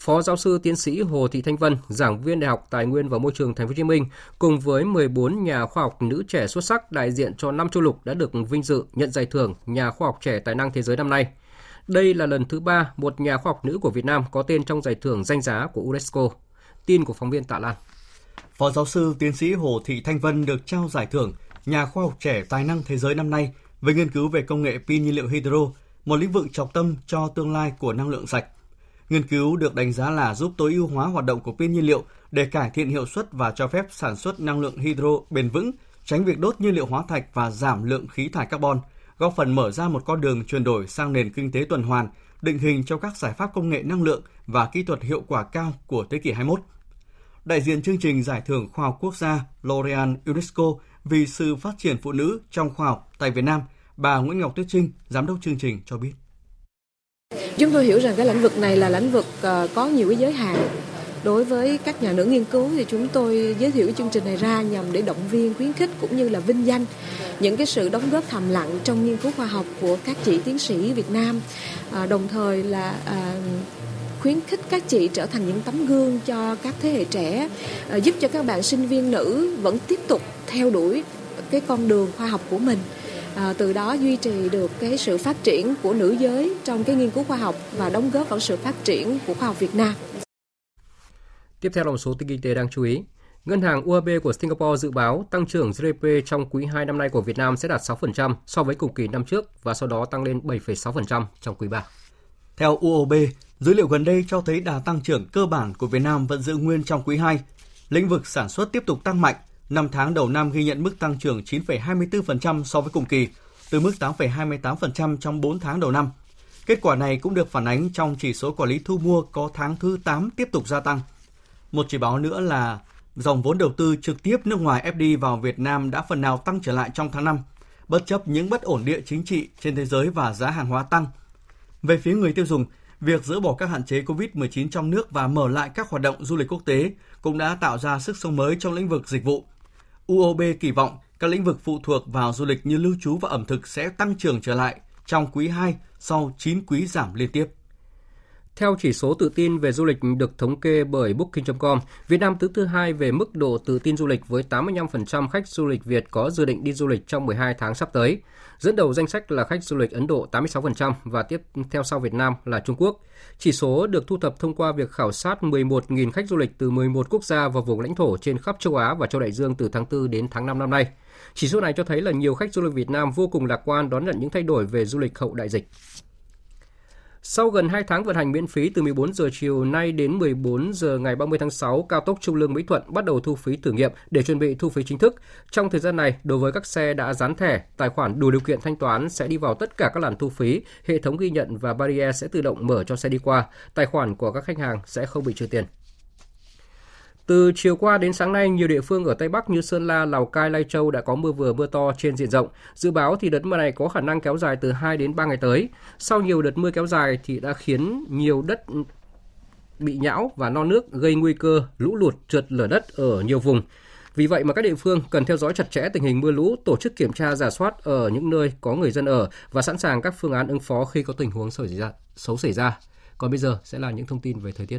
Phó giáo sư tiến sĩ Hồ Thị Thanh Vân, giảng viên Đại học Tài nguyên và Môi trường Thành phố Hồ Chí Minh cùng với 14 nhà khoa học nữ trẻ xuất sắc đại diện cho năm châu lục đã được vinh dự nhận giải thưởng Nhà khoa học trẻ tài năng thế giới năm nay. Đây là lần thứ ba một nhà khoa học nữ của Việt Nam có tên trong giải thưởng danh giá của UNESCO. Tin của phóng viên Tạ Lan. Phó giáo sư tiến sĩ Hồ Thị Thanh Vân được trao giải thưởng Nhà khoa học trẻ tài năng thế giới năm nay về nghiên cứu về công nghệ pin nhiên liệu hydro, một lĩnh vực trọng tâm cho tương lai của năng lượng sạch. Nghiên cứu được đánh giá là giúp tối ưu hóa hoạt động của pin nhiên liệu để cải thiện hiệu suất và cho phép sản xuất năng lượng hydro bền vững, tránh việc đốt nhiên liệu hóa thạch và giảm lượng khí thải carbon – góp phần mở ra một con đường chuyển đổi sang nền kinh tế tuần hoàn, định hình cho các giải pháp công nghệ năng lượng và kỹ thuật hiệu quả cao của thế kỷ 21. Đại diện chương trình Giải thưởng Khoa học Quốc gia L'Oreal UNESCO vì sự phát triển phụ nữ trong khoa học tại Việt Nam, bà Nguyễn Ngọc Tuyết Trinh, giám đốc chương trình cho biết. Chúng tôi hiểu rằng cái lĩnh vực này là lĩnh vực ờ, có nhiều cái giới hạn. Đối với các nhà nữ nghiên cứu thì chúng tôi giới thiệu cái chương trình này ra nhằm để động viên khuyến khích cũng như là vinh danh những cái sự đóng góp thầm lặng trong nghiên cứu khoa học của các chị tiến sĩ Việt Nam. À, đồng thời là à, khuyến khích các chị trở thành những tấm gương cho các thế hệ trẻ à, giúp cho các bạn sinh viên nữ vẫn tiếp tục theo đuổi cái con đường khoa học của mình à, từ đó duy trì được cái sự phát triển của nữ giới trong cái nghiên cứu khoa học và đóng góp vào sự phát triển của khoa học Việt Nam. Tiếp theo là một số tin kinh tế đáng chú ý. Ngân hàng UAB của Singapore dự báo tăng trưởng GDP trong quý 2 năm nay của Việt Nam sẽ đạt 6% so với cùng kỳ năm trước và sau đó tăng lên 7,6% trong quý 3. Theo UOB, dữ liệu gần đây cho thấy đà tăng trưởng cơ bản của Việt Nam vẫn giữ nguyên trong quý 2. Lĩnh vực sản xuất tiếp tục tăng mạnh, năm tháng đầu năm ghi nhận mức tăng trưởng 9,24% so với cùng kỳ, từ mức 8,28% trong 4 tháng đầu năm. Kết quả này cũng được phản ánh trong chỉ số quản lý thu mua có tháng thứ 8 tiếp tục gia tăng – một chỉ báo nữa là dòng vốn đầu tư trực tiếp nước ngoài FDI vào Việt Nam đã phần nào tăng trở lại trong tháng 5, bất chấp những bất ổn địa chính trị trên thế giới và giá hàng hóa tăng. Về phía người tiêu dùng, việc dỡ bỏ các hạn chế COVID-19 trong nước và mở lại các hoạt động du lịch quốc tế cũng đã tạo ra sức sống mới trong lĩnh vực dịch vụ. UOB kỳ vọng các lĩnh vực phụ thuộc vào du lịch như lưu trú và ẩm thực sẽ tăng trưởng trở lại trong quý 2 sau 9 quý giảm liên tiếp. Theo chỉ số tự tin về du lịch được thống kê bởi Booking.com, Việt Nam thứ thứ hai về mức độ tự tin du lịch với 85% khách du lịch Việt có dự định đi du lịch trong 12 tháng sắp tới. Dẫn đầu danh sách là khách du lịch Ấn Độ 86% và tiếp theo sau Việt Nam là Trung Quốc. Chỉ số được thu thập thông qua việc khảo sát 11.000 khách du lịch từ 11 quốc gia và vùng lãnh thổ trên khắp châu Á và châu Đại Dương từ tháng 4 đến tháng 5 năm nay. Chỉ số này cho thấy là nhiều khách du lịch Việt Nam vô cùng lạc quan đón nhận những thay đổi về du lịch hậu đại dịch. Sau gần 2 tháng vận hành miễn phí từ 14 giờ chiều nay đến 14 giờ ngày 30 tháng 6, cao tốc Trung Lương Mỹ Thuận bắt đầu thu phí thử nghiệm để chuẩn bị thu phí chính thức. Trong thời gian này, đối với các xe đã dán thẻ, tài khoản đủ điều kiện thanh toán sẽ đi vào tất cả các làn thu phí, hệ thống ghi nhận và barrier sẽ tự động mở cho xe đi qua. Tài khoản của các khách hàng sẽ không bị trừ tiền. Từ chiều qua đến sáng nay, nhiều địa phương ở Tây Bắc như Sơn La, Lào Cai, Lai Châu đã có mưa vừa mưa to trên diện rộng. Dự báo thì đợt mưa này có khả năng kéo dài từ 2 đến 3 ngày tới. Sau nhiều đợt mưa kéo dài thì đã khiến nhiều đất bị nhão và no nước gây nguy cơ lũ lụt trượt lở đất ở nhiều vùng. Vì vậy mà các địa phương cần theo dõi chặt chẽ tình hình mưa lũ, tổ chức kiểm tra giả soát ở những nơi có người dân ở và sẵn sàng các phương án ứng phó khi có tình huống xảy ra, xấu xảy ra. Còn bây giờ sẽ là những thông tin về thời tiết.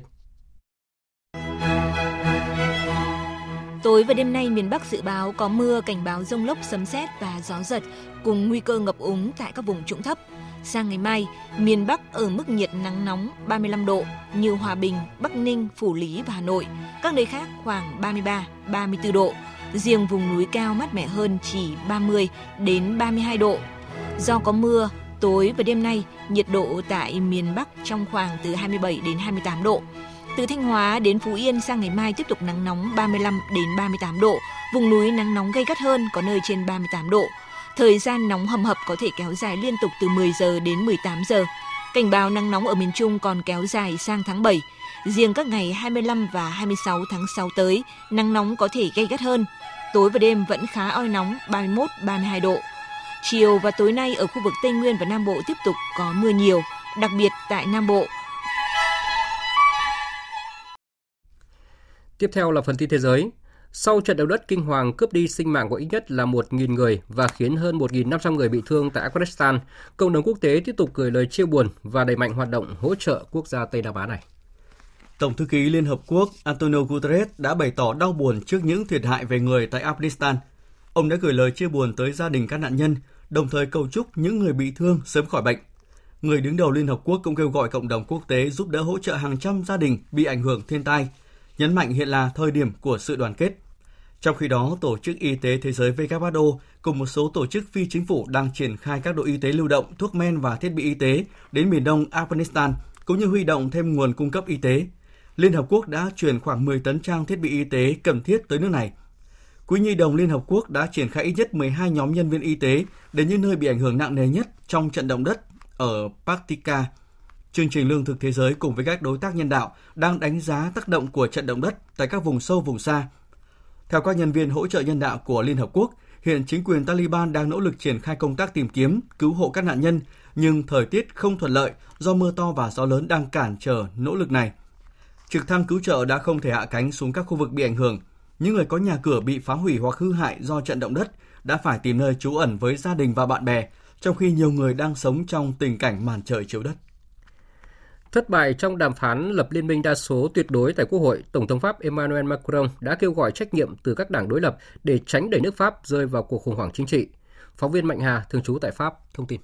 Tối và đêm nay miền Bắc dự báo có mưa, cảnh báo rông lốc, sấm sét và gió giật cùng nguy cơ ngập úng tại các vùng trũng thấp. Sang ngày mai, miền Bắc ở mức nhiệt nắng nóng 35 độ như Hòa Bình, Bắc Ninh, Phủ Lý và Hà Nội. Các nơi khác khoảng 33, 34 độ. Riêng vùng núi cao mát mẻ hơn chỉ 30 đến 32 độ. Do có mưa, tối và đêm nay nhiệt độ tại miền Bắc trong khoảng từ 27 đến 28 độ. Từ Thanh Hóa đến Phú Yên sang ngày mai tiếp tục nắng nóng 35 đến 38 độ, vùng núi nắng nóng gay gắt hơn có nơi trên 38 độ. Thời gian nóng hầm hập có thể kéo dài liên tục từ 10 giờ đến 18 giờ. Cảnh báo nắng nóng ở miền Trung còn kéo dài sang tháng 7. Riêng các ngày 25 và 26 tháng 6 tới, nắng nóng có thể gay gắt hơn. Tối và đêm vẫn khá oi nóng 31-32 độ. Chiều và tối nay ở khu vực Tây Nguyên và Nam Bộ tiếp tục có mưa nhiều, đặc biệt tại Nam Bộ Tiếp theo là phần tin thế giới. Sau trận động đất kinh hoàng cướp đi sinh mạng của ít nhất là 1.000 người và khiến hơn 1.500 người bị thương tại Afghanistan, cộng đồng quốc tế tiếp tục gửi lời chia buồn và đẩy mạnh hoạt động hỗ trợ quốc gia Tây Nam Á này. Tổng thư ký Liên Hợp Quốc Antonio Guterres đã bày tỏ đau buồn trước những thiệt hại về người tại Afghanistan. Ông đã gửi lời chia buồn tới gia đình các nạn nhân, đồng thời cầu chúc những người bị thương sớm khỏi bệnh. Người đứng đầu Liên Hợp Quốc cũng kêu gọi cộng đồng quốc tế giúp đỡ hỗ trợ hàng trăm gia đình bị ảnh hưởng thiên tai – nhấn mạnh hiện là thời điểm của sự đoàn kết. Trong khi đó, Tổ chức Y tế Thế giới WHO cùng một số tổ chức phi chính phủ đang triển khai các đội y tế lưu động, thuốc men và thiết bị y tế đến miền đông Afghanistan, cũng như huy động thêm nguồn cung cấp y tế. Liên Hợp Quốc đã chuyển khoảng 10 tấn trang thiết bị y tế cần thiết tới nước này. Quỹ Nhi đồng Liên Hợp Quốc đã triển khai ít nhất 12 nhóm nhân viên y tế đến những nơi bị ảnh hưởng nặng nề nhất trong trận động đất ở Paktika, Chương trình Lương thực Thế giới cùng với các đối tác nhân đạo đang đánh giá tác động của trận động đất tại các vùng sâu vùng xa. Theo các nhân viên hỗ trợ nhân đạo của Liên Hợp Quốc, hiện chính quyền Taliban đang nỗ lực triển khai công tác tìm kiếm, cứu hộ các nạn nhân, nhưng thời tiết không thuận lợi do mưa to và gió lớn đang cản trở nỗ lực này. Trực thăng cứu trợ đã không thể hạ cánh xuống các khu vực bị ảnh hưởng. Những người có nhà cửa bị phá hủy hoặc hư hại do trận động đất đã phải tìm nơi trú ẩn với gia đình và bạn bè, trong khi nhiều người đang sống trong tình cảnh màn trời chiếu đất. Thất bại trong đàm phán lập liên minh đa số tuyệt đối tại Quốc hội, Tổng thống Pháp Emmanuel Macron đã kêu gọi trách nhiệm từ các đảng đối lập để tránh đẩy nước Pháp rơi vào cuộc khủng hoảng chính trị. Phóng viên Mạnh Hà, thường trú tại Pháp, thông tin.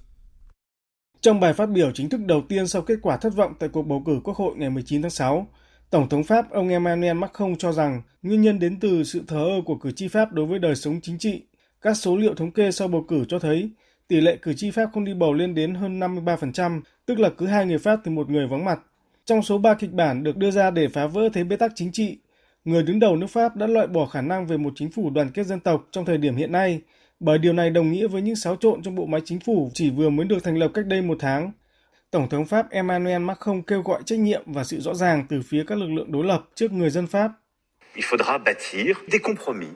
Trong bài phát biểu chính thức đầu tiên sau kết quả thất vọng tại cuộc bầu cử Quốc hội ngày 19 tháng 6, Tổng thống Pháp ông Emmanuel Macron cho rằng nguyên nhân đến từ sự thờ ơ của cử tri Pháp đối với đời sống chính trị. Các số liệu thống kê sau bầu cử cho thấy tỷ lệ cử tri Pháp không đi bầu lên đến hơn 53%, tức là cứ hai người Pháp thì một người vắng mặt. Trong số 3 kịch bản được đưa ra để phá vỡ thế bế tắc chính trị, người đứng đầu nước Pháp đã loại bỏ khả năng về một chính phủ đoàn kết dân tộc trong thời điểm hiện nay, bởi điều này đồng nghĩa với những xáo trộn trong bộ máy chính phủ chỉ vừa mới được thành lập cách đây một tháng. Tổng thống Pháp Emmanuel Macron kêu gọi trách nhiệm và sự rõ ràng từ phía các lực lượng đối lập trước người dân Pháp. Il faudra bâtir des compromis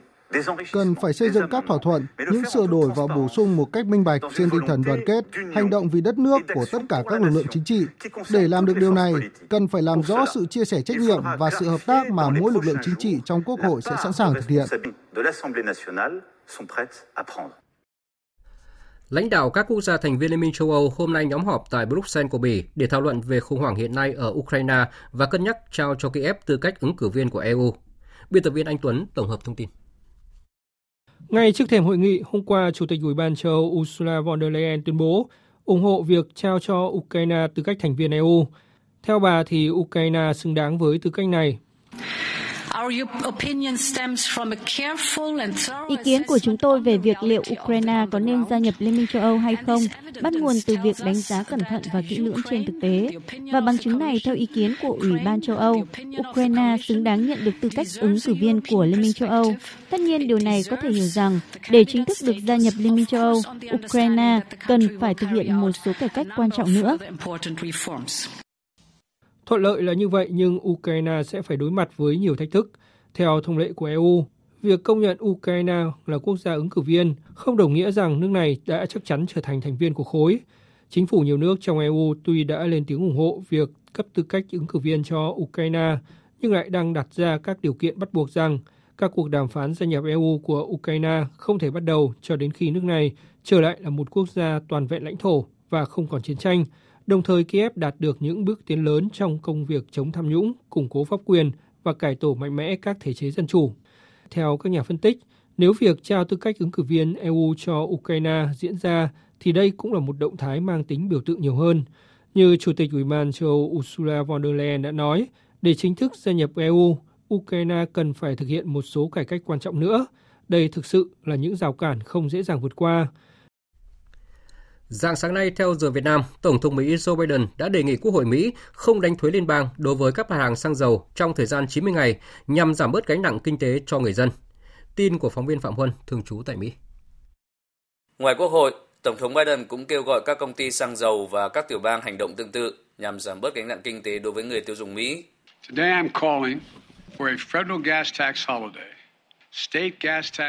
cần phải xây dựng các thỏa thuận, những sửa đổi và bổ sung một cách minh bạch trên tinh thần đoàn kết, hành động vì đất nước của tất cả các lực lượng chính trị. Để làm được điều này, cần phải làm rõ sự chia sẻ trách nhiệm và sự hợp tác mà mỗi lực lượng chính trị trong Quốc hội sẽ sẵn sàng thực hiện. Lãnh đạo các quốc gia thành viên Liên minh châu Âu hôm nay nhóm họp tại Bruxelles của Bỉ để thảo luận về khủng hoảng hiện nay ở Ukraine và cân nhắc trao cho Kiev tư cách ứng cử viên của EU. Biên tập viên Anh Tuấn tổng hợp thông tin. Ngay trước thềm hội nghị, hôm qua, Chủ tịch Ủy ban châu Âu Ursula von der Leyen tuyên bố ủng hộ việc trao cho Ukraine tư cách thành viên EU. Theo bà thì Ukraine xứng đáng với tư cách này Ý kiến của chúng tôi về việc liệu Ukraine có nên gia nhập Liên minh châu Âu hay không bắt nguồn từ việc đánh giá cẩn thận và kỹ lưỡng trên thực tế. Và bằng chứng này, theo ý kiến của Ủy ban châu Âu, Ukraine xứng đáng nhận được tư cách ứng cử viên của Liên minh châu Âu. Tất nhiên, điều này có thể hiểu rằng để chính thức được gia nhập Liên minh châu Âu, Ukraine cần phải thực hiện một số cải cách quan trọng nữa. Thuận lợi là như vậy nhưng Ukraine sẽ phải đối mặt với nhiều thách thức. Theo thông lệ của EU, việc công nhận Ukraine là quốc gia ứng cử viên không đồng nghĩa rằng nước này đã chắc chắn trở thành thành viên của khối. Chính phủ nhiều nước trong EU tuy đã lên tiếng ủng hộ việc cấp tư cách ứng cử viên cho Ukraine, nhưng lại đang đặt ra các điều kiện bắt buộc rằng các cuộc đàm phán gia nhập EU của Ukraine không thể bắt đầu cho đến khi nước này trở lại là một quốc gia toàn vẹn lãnh thổ và không còn chiến tranh, Đồng thời Kiev đạt được những bước tiến lớn trong công việc chống tham nhũng, củng cố pháp quyền và cải tổ mạnh mẽ các thể chế dân chủ. Theo các nhà phân tích, nếu việc trao tư cách ứng cử viên EU cho Ukraine diễn ra thì đây cũng là một động thái mang tính biểu tượng nhiều hơn. Như Chủ tịch Ủy ban châu Âu Ursula von der Leyen đã nói, để chính thức gia nhập EU, Ukraine cần phải thực hiện một số cải cách quan trọng nữa. Đây thực sự là những rào cản không dễ dàng vượt qua. Dạng sáng nay, theo giờ Việt Nam, Tổng thống Mỹ Joe Biden đã đề nghị Quốc hội Mỹ không đánh thuế liên bang đối với các mặt hàng xăng dầu trong thời gian 90 ngày nhằm giảm bớt gánh nặng kinh tế cho người dân. Tin của phóng viên Phạm Huân, thường trú tại Mỹ. Ngoài Quốc hội, Tổng thống Biden cũng kêu gọi các công ty xăng dầu và các tiểu bang hành động tương tự nhằm giảm bớt gánh nặng kinh tế đối với người tiêu dùng Mỹ. Today I'm calling for a federal gas tax holiday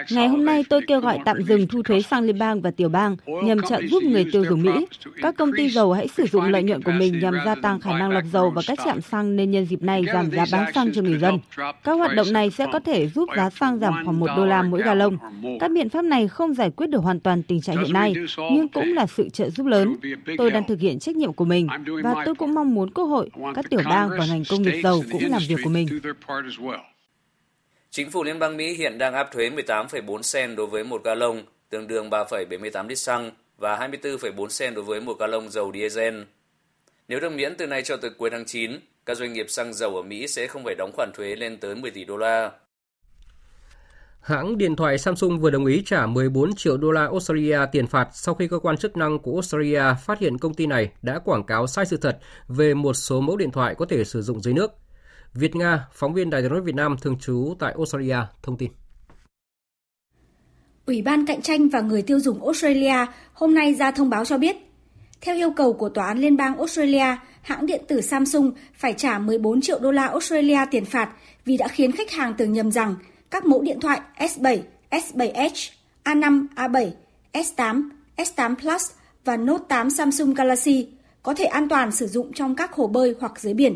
Ngày hôm nay tôi kêu gọi tạm dừng thu thuế sang liên bang và tiểu bang nhằm trợ giúp người tiêu dùng Mỹ. Các công ty dầu hãy sử dụng lợi nhuận của mình nhằm gia tăng khả năng lọc dầu và các trạm xăng nên nhân dịp này giảm giá bán xăng cho người dân. Các hoạt động này sẽ có thể giúp giá xăng giảm khoảng 1 đô la mỗi gallon. Các biện pháp này không giải quyết được hoàn toàn tình trạng hiện nay, nhưng cũng là sự trợ giúp lớn. Tôi đang thực hiện trách nhiệm của mình và tôi cũng mong muốn Quốc hội, các tiểu bang và ngành công nghiệp dầu cũng làm việc của mình. Chính phủ Liên bang Mỹ hiện đang áp thuế 18,4 cent đối với một gallon, tương đương 3,78 lít xăng và 24,4 cent đối với một gallon dầu diesel. Nếu được miễn từ nay cho tới cuối tháng 9, các doanh nghiệp xăng dầu ở Mỹ sẽ không phải đóng khoản thuế lên tới 10 tỷ đô la. Hãng điện thoại Samsung vừa đồng ý trả 14 triệu đô la Australia tiền phạt sau khi cơ quan chức năng của Australia phát hiện công ty này đã quảng cáo sai sự thật về một số mẫu điện thoại có thể sử dụng dưới nước. Việt Nga, phóng viên Đài tiếng nói Việt Nam thường trú tại Australia thông tin. Ủy ban cạnh tranh và người tiêu dùng Australia hôm nay ra thông báo cho biết, theo yêu cầu của Tòa án Liên bang Australia, hãng điện tử Samsung phải trả 14 triệu đô la Australia tiền phạt vì đã khiến khách hàng tưởng nhầm rằng các mẫu điện thoại S7, S7 Edge, A5, A7, S8, S8 Plus và Note 8 Samsung Galaxy có thể an toàn sử dụng trong các hồ bơi hoặc dưới biển.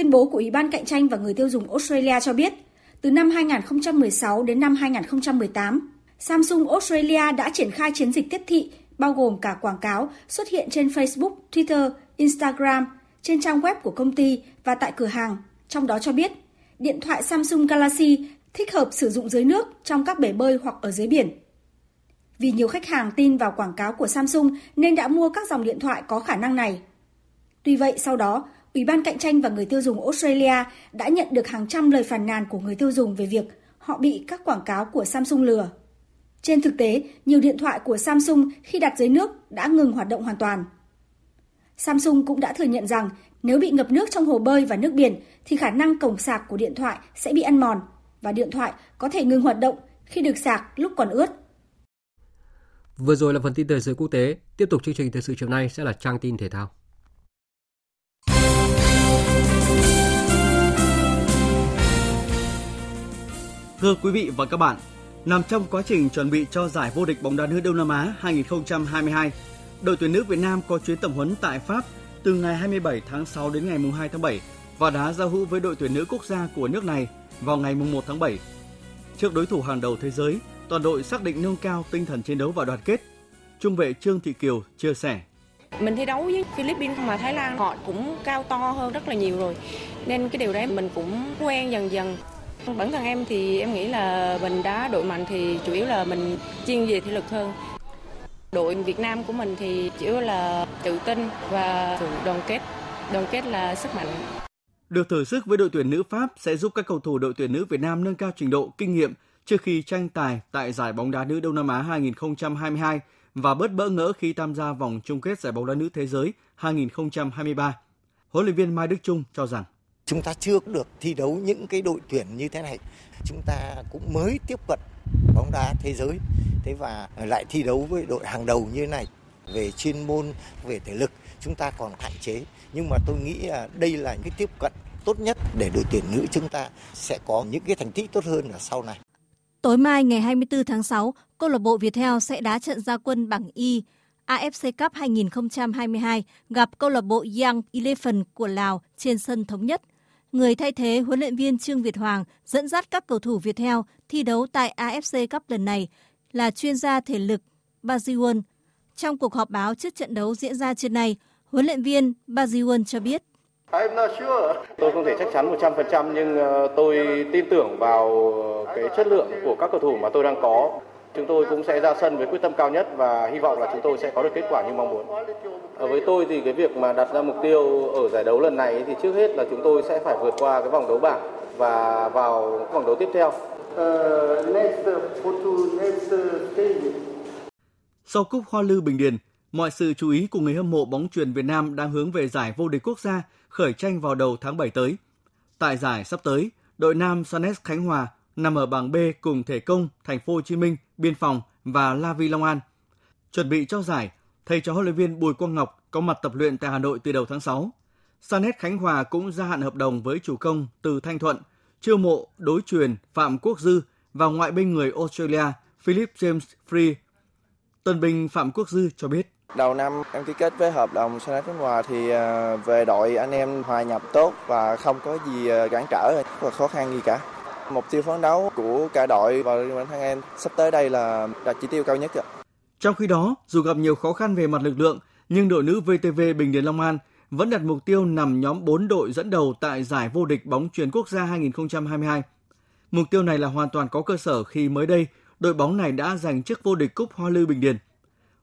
Tuyên bố của Ủy ban Cạnh tranh và Người tiêu dùng Australia cho biết, từ năm 2016 đến năm 2018, Samsung Australia đã triển khai chiến dịch tiếp thị bao gồm cả quảng cáo xuất hiện trên Facebook, Twitter, Instagram, trên trang web của công ty và tại cửa hàng, trong đó cho biết điện thoại Samsung Galaxy thích hợp sử dụng dưới nước trong các bể bơi hoặc ở dưới biển. Vì nhiều khách hàng tin vào quảng cáo của Samsung nên đã mua các dòng điện thoại có khả năng này. Tuy vậy, sau đó, Ủy ban Cạnh tranh và Người tiêu dùng Australia đã nhận được hàng trăm lời phàn nàn của người tiêu dùng về việc họ bị các quảng cáo của Samsung lừa. Trên thực tế, nhiều điện thoại của Samsung khi đặt dưới nước đã ngừng hoạt động hoàn toàn. Samsung cũng đã thừa nhận rằng nếu bị ngập nước trong hồ bơi và nước biển thì khả năng cổng sạc của điện thoại sẽ bị ăn mòn và điện thoại có thể ngừng hoạt động khi được sạc lúc còn ướt. Vừa rồi là phần tin thời sự quốc tế. Tiếp tục chương trình thời sự chiều nay sẽ là trang tin thể thao. Thưa quý vị và các bạn, nằm trong quá trình chuẩn bị cho giải vô địch bóng đá nữ Đông Nam Á 2022, đội tuyển nữ Việt Nam có chuyến tập huấn tại Pháp từ ngày 27 tháng 6 đến ngày 2 tháng 7 và đá giao hữu với đội tuyển nữ quốc gia của nước này vào ngày 1 tháng 7. Trước đối thủ hàng đầu thế giới, toàn đội xác định nâng cao tinh thần chiến đấu và đoàn kết. trung vệ Trương Thị Kiều chia sẻ. Mình thi đấu với Philippines mà Thái Lan họ cũng cao to hơn rất là nhiều rồi. Nên cái điều đấy mình cũng quen dần dần. Bản thân em thì em nghĩ là mình đá đội mạnh thì chủ yếu là mình chuyên về thể lực hơn. Đội Việt Nam của mình thì chủ yếu là tự tin và sự đoàn kết. Đoàn kết là sức mạnh. Được thử sức với đội tuyển nữ Pháp sẽ giúp các cầu thủ đội tuyển nữ Việt Nam nâng cao trình độ, kinh nghiệm trước khi tranh tài tại giải bóng đá nữ Đông Nam Á 2022 và bớt bỡ ngỡ khi tham gia vòng chung kết giải bóng đá nữ thế giới 2023. Huấn luyện viên Mai Đức Trung cho rằng chúng ta chưa được thi đấu những cái đội tuyển như thế này. Chúng ta cũng mới tiếp cận bóng đá thế giới. Thế và lại thi đấu với đội hàng đầu như thế này về chuyên môn, về thể lực chúng ta còn hạn chế. Nhưng mà tôi nghĩ là đây là những cái tiếp cận tốt nhất để đội tuyển nữ chúng ta sẽ có những cái thành tích tốt hơn ở sau này. Tối mai ngày 24 tháng 6, câu lạc bộ Viettel sẽ đá trận gia quân bảng Y AFC Cup 2022 gặp câu lạc bộ Young Eleven của Lào trên sân thống nhất. Người thay thế huấn luyện viên Trương Việt Hoàng dẫn dắt các cầu thủ Việt theo thi đấu tại AFC Cup lần này là chuyên gia thể lực Baziwon. Trong cuộc họp báo trước trận đấu diễn ra trên này, huấn luyện viên Baziwon cho biết Tôi không thể chắc chắn 100% nhưng ờ, tôi tin tưởng vào ờ, cái chất lượng của các cầu thủ mà tôi đang có. Chúng tôi cũng sẽ ra sân với quyết tâm cao nhất và hy vọng là chúng tôi sẽ có được kết quả như mong muốn. Ở với tôi thì cái việc mà đặt ra mục tiêu ở giải đấu lần này thì trước hết là chúng tôi sẽ phải vượt qua cái vòng đấu bảng và vào vòng đấu tiếp theo. Sau cúp Hoa Lư Bình Điền, mọi sự chú ý của người hâm mộ bóng truyền Việt Nam đang hướng về giải vô địch quốc gia khởi tranh vào đầu tháng 7 tới. Tại giải sắp tới, đội nam Sanes Khánh Hòa nằm ở bảng B cùng Thể Công, Thành phố Hồ Chí Minh, Biên Phòng và La Vi Long An. Chuẩn bị cho giải, thầy trò huấn luyện viên Bùi Quang Ngọc có mặt tập luyện tại Hà Nội từ đầu tháng 6. Sanet Khánh Hòa cũng gia hạn hợp đồng với chủ công từ Thanh Thuận, chiêu mộ đối truyền Phạm Quốc Dư và ngoại binh người Australia Philip James Free. Tân binh Phạm Quốc Dư cho biết. Đầu năm em ký kết với hợp đồng Sanet Khánh Hòa thì à, về đội anh em hòa nhập tốt và không có gì à, cản trở và khó khăn gì cả. Mục tiêu phấn đấu của cả đội và bản thân em sắp tới đây là đạt chỉ tiêu cao nhất. Trong khi đó, dù gặp nhiều khó khăn về mặt lực lượng, nhưng đội nữ VTV Bình Điền Long An vẫn đặt mục tiêu nằm nhóm 4 đội dẫn đầu tại giải vô địch bóng truyền quốc gia 2022. Mục tiêu này là hoàn toàn có cơ sở khi mới đây đội bóng này đã giành chức vô địch cúp Hoa Lư Bình Điền.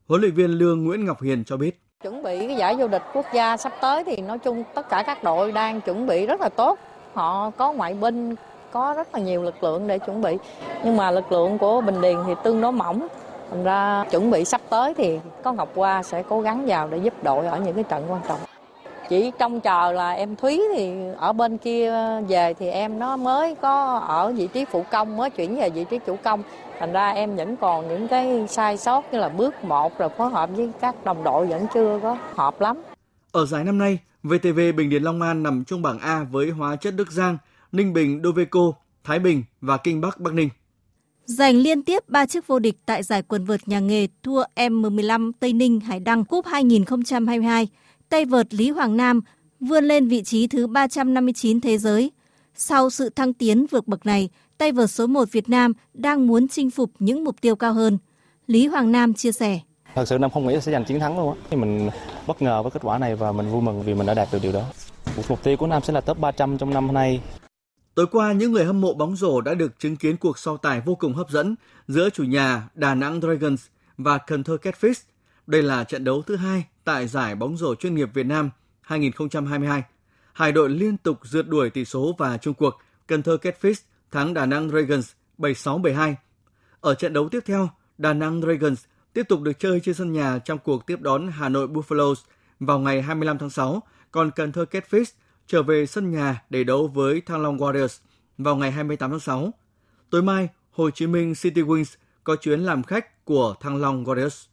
Huấn luyện viên Lương Nguyễn Ngọc Hiền cho biết. Chuẩn bị cái giải vô địch quốc gia sắp tới thì nói chung tất cả các đội đang chuẩn bị rất là tốt. Họ có ngoại binh, có rất là nhiều lực lượng để chuẩn bị. Nhưng mà lực lượng của Bình Điền thì tương đối mỏng. Thành ra chuẩn bị sắp tới thì có Ngọc Hoa sẽ cố gắng vào để giúp đội ở những cái trận quan trọng. Chỉ trông chờ là em Thúy thì ở bên kia về thì em nó mới có ở vị trí phụ công mới chuyển về vị trí chủ công. Thành ra em vẫn còn những cái sai sót như là bước một rồi phối hợp với các đồng đội vẫn chưa có hợp lắm. Ở giải năm nay, VTV Bình Điền Long An nằm trong bảng A với hóa chất Đức Giang, Ninh Bình Doveco, Thái Bình và Kinh Bắc Bắc Ninh. Giành liên tiếp 3 chức vô địch tại giải quần vợt nhà nghề thua M15 Tây Ninh Hải Đăng Cúp 2022, tay vợt Lý Hoàng Nam vươn lên vị trí thứ 359 thế giới. Sau sự thăng tiến vượt bậc này, tay vợt số 1 Việt Nam đang muốn chinh phục những mục tiêu cao hơn. Lý Hoàng Nam chia sẻ. Thật sự Nam không nghĩ sẽ giành chiến thắng luôn á. Mình bất ngờ với kết quả này và mình vui mừng vì mình đã đạt được điều đó. Mục tiêu của Nam sẽ là top 300 trong năm nay. Tối qua, những người hâm mộ bóng rổ đã được chứng kiến cuộc so tài vô cùng hấp dẫn giữa chủ nhà Đà Nẵng Dragons và Cần Thơ Catfish. Đây là trận đấu thứ hai tại giải bóng rổ chuyên nghiệp Việt Nam 2022. Hai đội liên tục rượt đuổi tỷ số và chung cuộc Cần Thơ Catfish thắng Đà Nẵng Dragons 76-72. Ở trận đấu tiếp theo, Đà Nẵng Dragons tiếp tục được chơi trên sân nhà trong cuộc tiếp đón Hà Nội Buffaloes vào ngày 25 tháng 6, còn Cần Thơ Catfish trở về sân nhà để đấu với Thăng Long Warriors vào ngày 28 tháng 6. Tối mai, Hồ Chí Minh City Wings có chuyến làm khách của Thăng Long Warriors.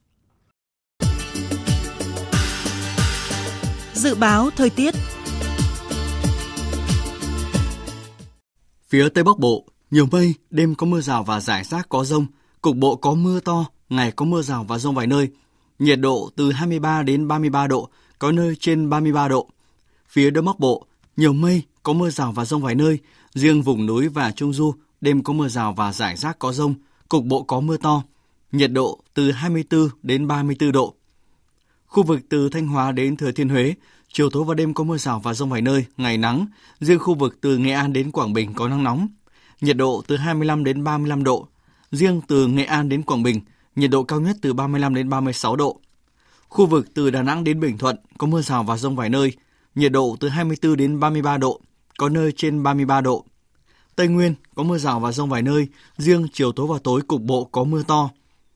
Dự báo thời tiết Phía Tây Bắc Bộ, nhiều mây, đêm có mưa rào và rải rác có rông, cục bộ có mưa to, ngày có mưa rào và rông vài nơi. Nhiệt độ từ 23 đến 33 độ, có nơi trên 33 độ. Phía Đông Bắc Bộ, nhiều mây, có mưa rào và rông vài nơi, riêng vùng núi và Trung Du, đêm có mưa rào và rải rác có rông, cục bộ có mưa to. nhiệt độ từ 24 đến 34 độ. Khu vực từ Thanh Hóa đến Thừa Thiên Huế, chiều tối và đêm có mưa rào và rông vài nơi, ngày nắng. Riêng khu vực từ Nghệ An đến Quảng Bình có nắng nóng. Nhiệt độ từ 25 đến 35 độ. Riêng từ Nghệ An đến Quảng Bình, nhiệt độ cao nhất từ 35 đến 36 độ. Khu vực từ Đà Nẵng đến Bình Thuận có mưa rào và rông vài nơi, nhiệt độ từ 24 đến 33 độ, có nơi trên 33 độ. Tây Nguyên có mưa rào và rông vài nơi, riêng chiều tối và tối cục bộ có mưa to,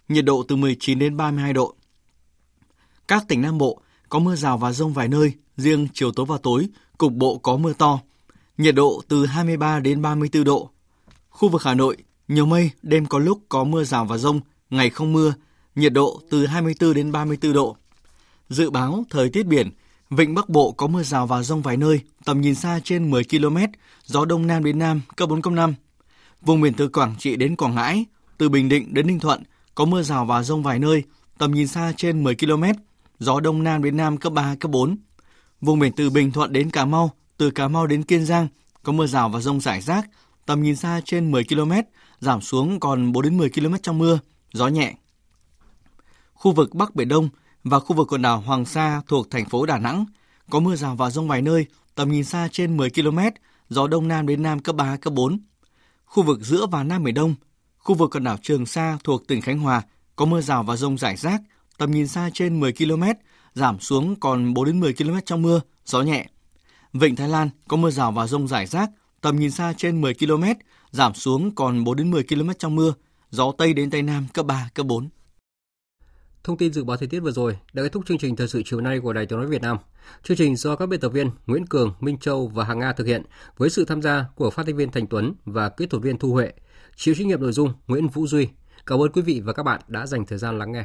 nhiệt độ từ 19 đến 32 độ. Các tỉnh Nam Bộ có mưa rào và rông vài nơi, riêng chiều tối và tối cục bộ có mưa to, nhiệt độ từ 23 đến 34 độ. Khu vực Hà Nội, nhiều mây, đêm có lúc có mưa rào và rông, ngày không mưa, nhiệt độ từ 24 đến 34 độ. Dự báo thời tiết biển, Vịnh Bắc Bộ có mưa rào và rông vài nơi, tầm nhìn xa trên 10 km, gió đông nam đến nam cấp 4 cấp 5. Vùng biển từ Quảng Trị đến Quảng Ngãi, từ Bình Định đến Ninh Thuận có mưa rào và rông vài nơi, tầm nhìn xa trên 10 km, gió đông nam đến nam cấp 3 cấp 4. Vùng biển từ Bình Thuận đến Cà Mau, từ Cà Mau đến Kiên Giang có mưa rào và rông rải rác, tầm nhìn xa trên 10 km, giảm xuống còn 4 đến 10 km trong mưa, gió nhẹ. Khu vực Bắc Biển Đông và khu vực quần đảo Hoàng Sa thuộc thành phố Đà Nẵng có mưa rào và rông vài nơi, tầm nhìn xa trên 10 km, gió đông nam đến nam cấp 3 cấp 4. Khu vực giữa và Nam Biển Đông, khu vực quần đảo Trường Sa thuộc tỉnh Khánh Hòa có mưa rào và rông rải rác, tầm nhìn xa trên 10 km, giảm xuống còn 4 đến 10 km trong mưa, gió nhẹ. Vịnh Thái Lan có mưa rào và rông rải rác, tầm nhìn xa trên 10 km, giảm xuống còn 4 đến 10 km trong mưa, gió Tây đến Tây Nam cấp 3, cấp 4. Thông tin dự báo thời tiết vừa rồi đã kết thúc chương trình thời sự chiều nay của Đài Tiếng nói Việt Nam. Chương trình do các biên tập viên Nguyễn Cường, Minh Châu và Hàng Nga thực hiện với sự tham gia của phát thanh viên Thành Tuấn và kỹ thuật viên Thu Huệ. Chịu trách nhiệm nội dung Nguyễn Vũ Duy. Cảm ơn quý vị và các bạn đã dành thời gian lắng nghe.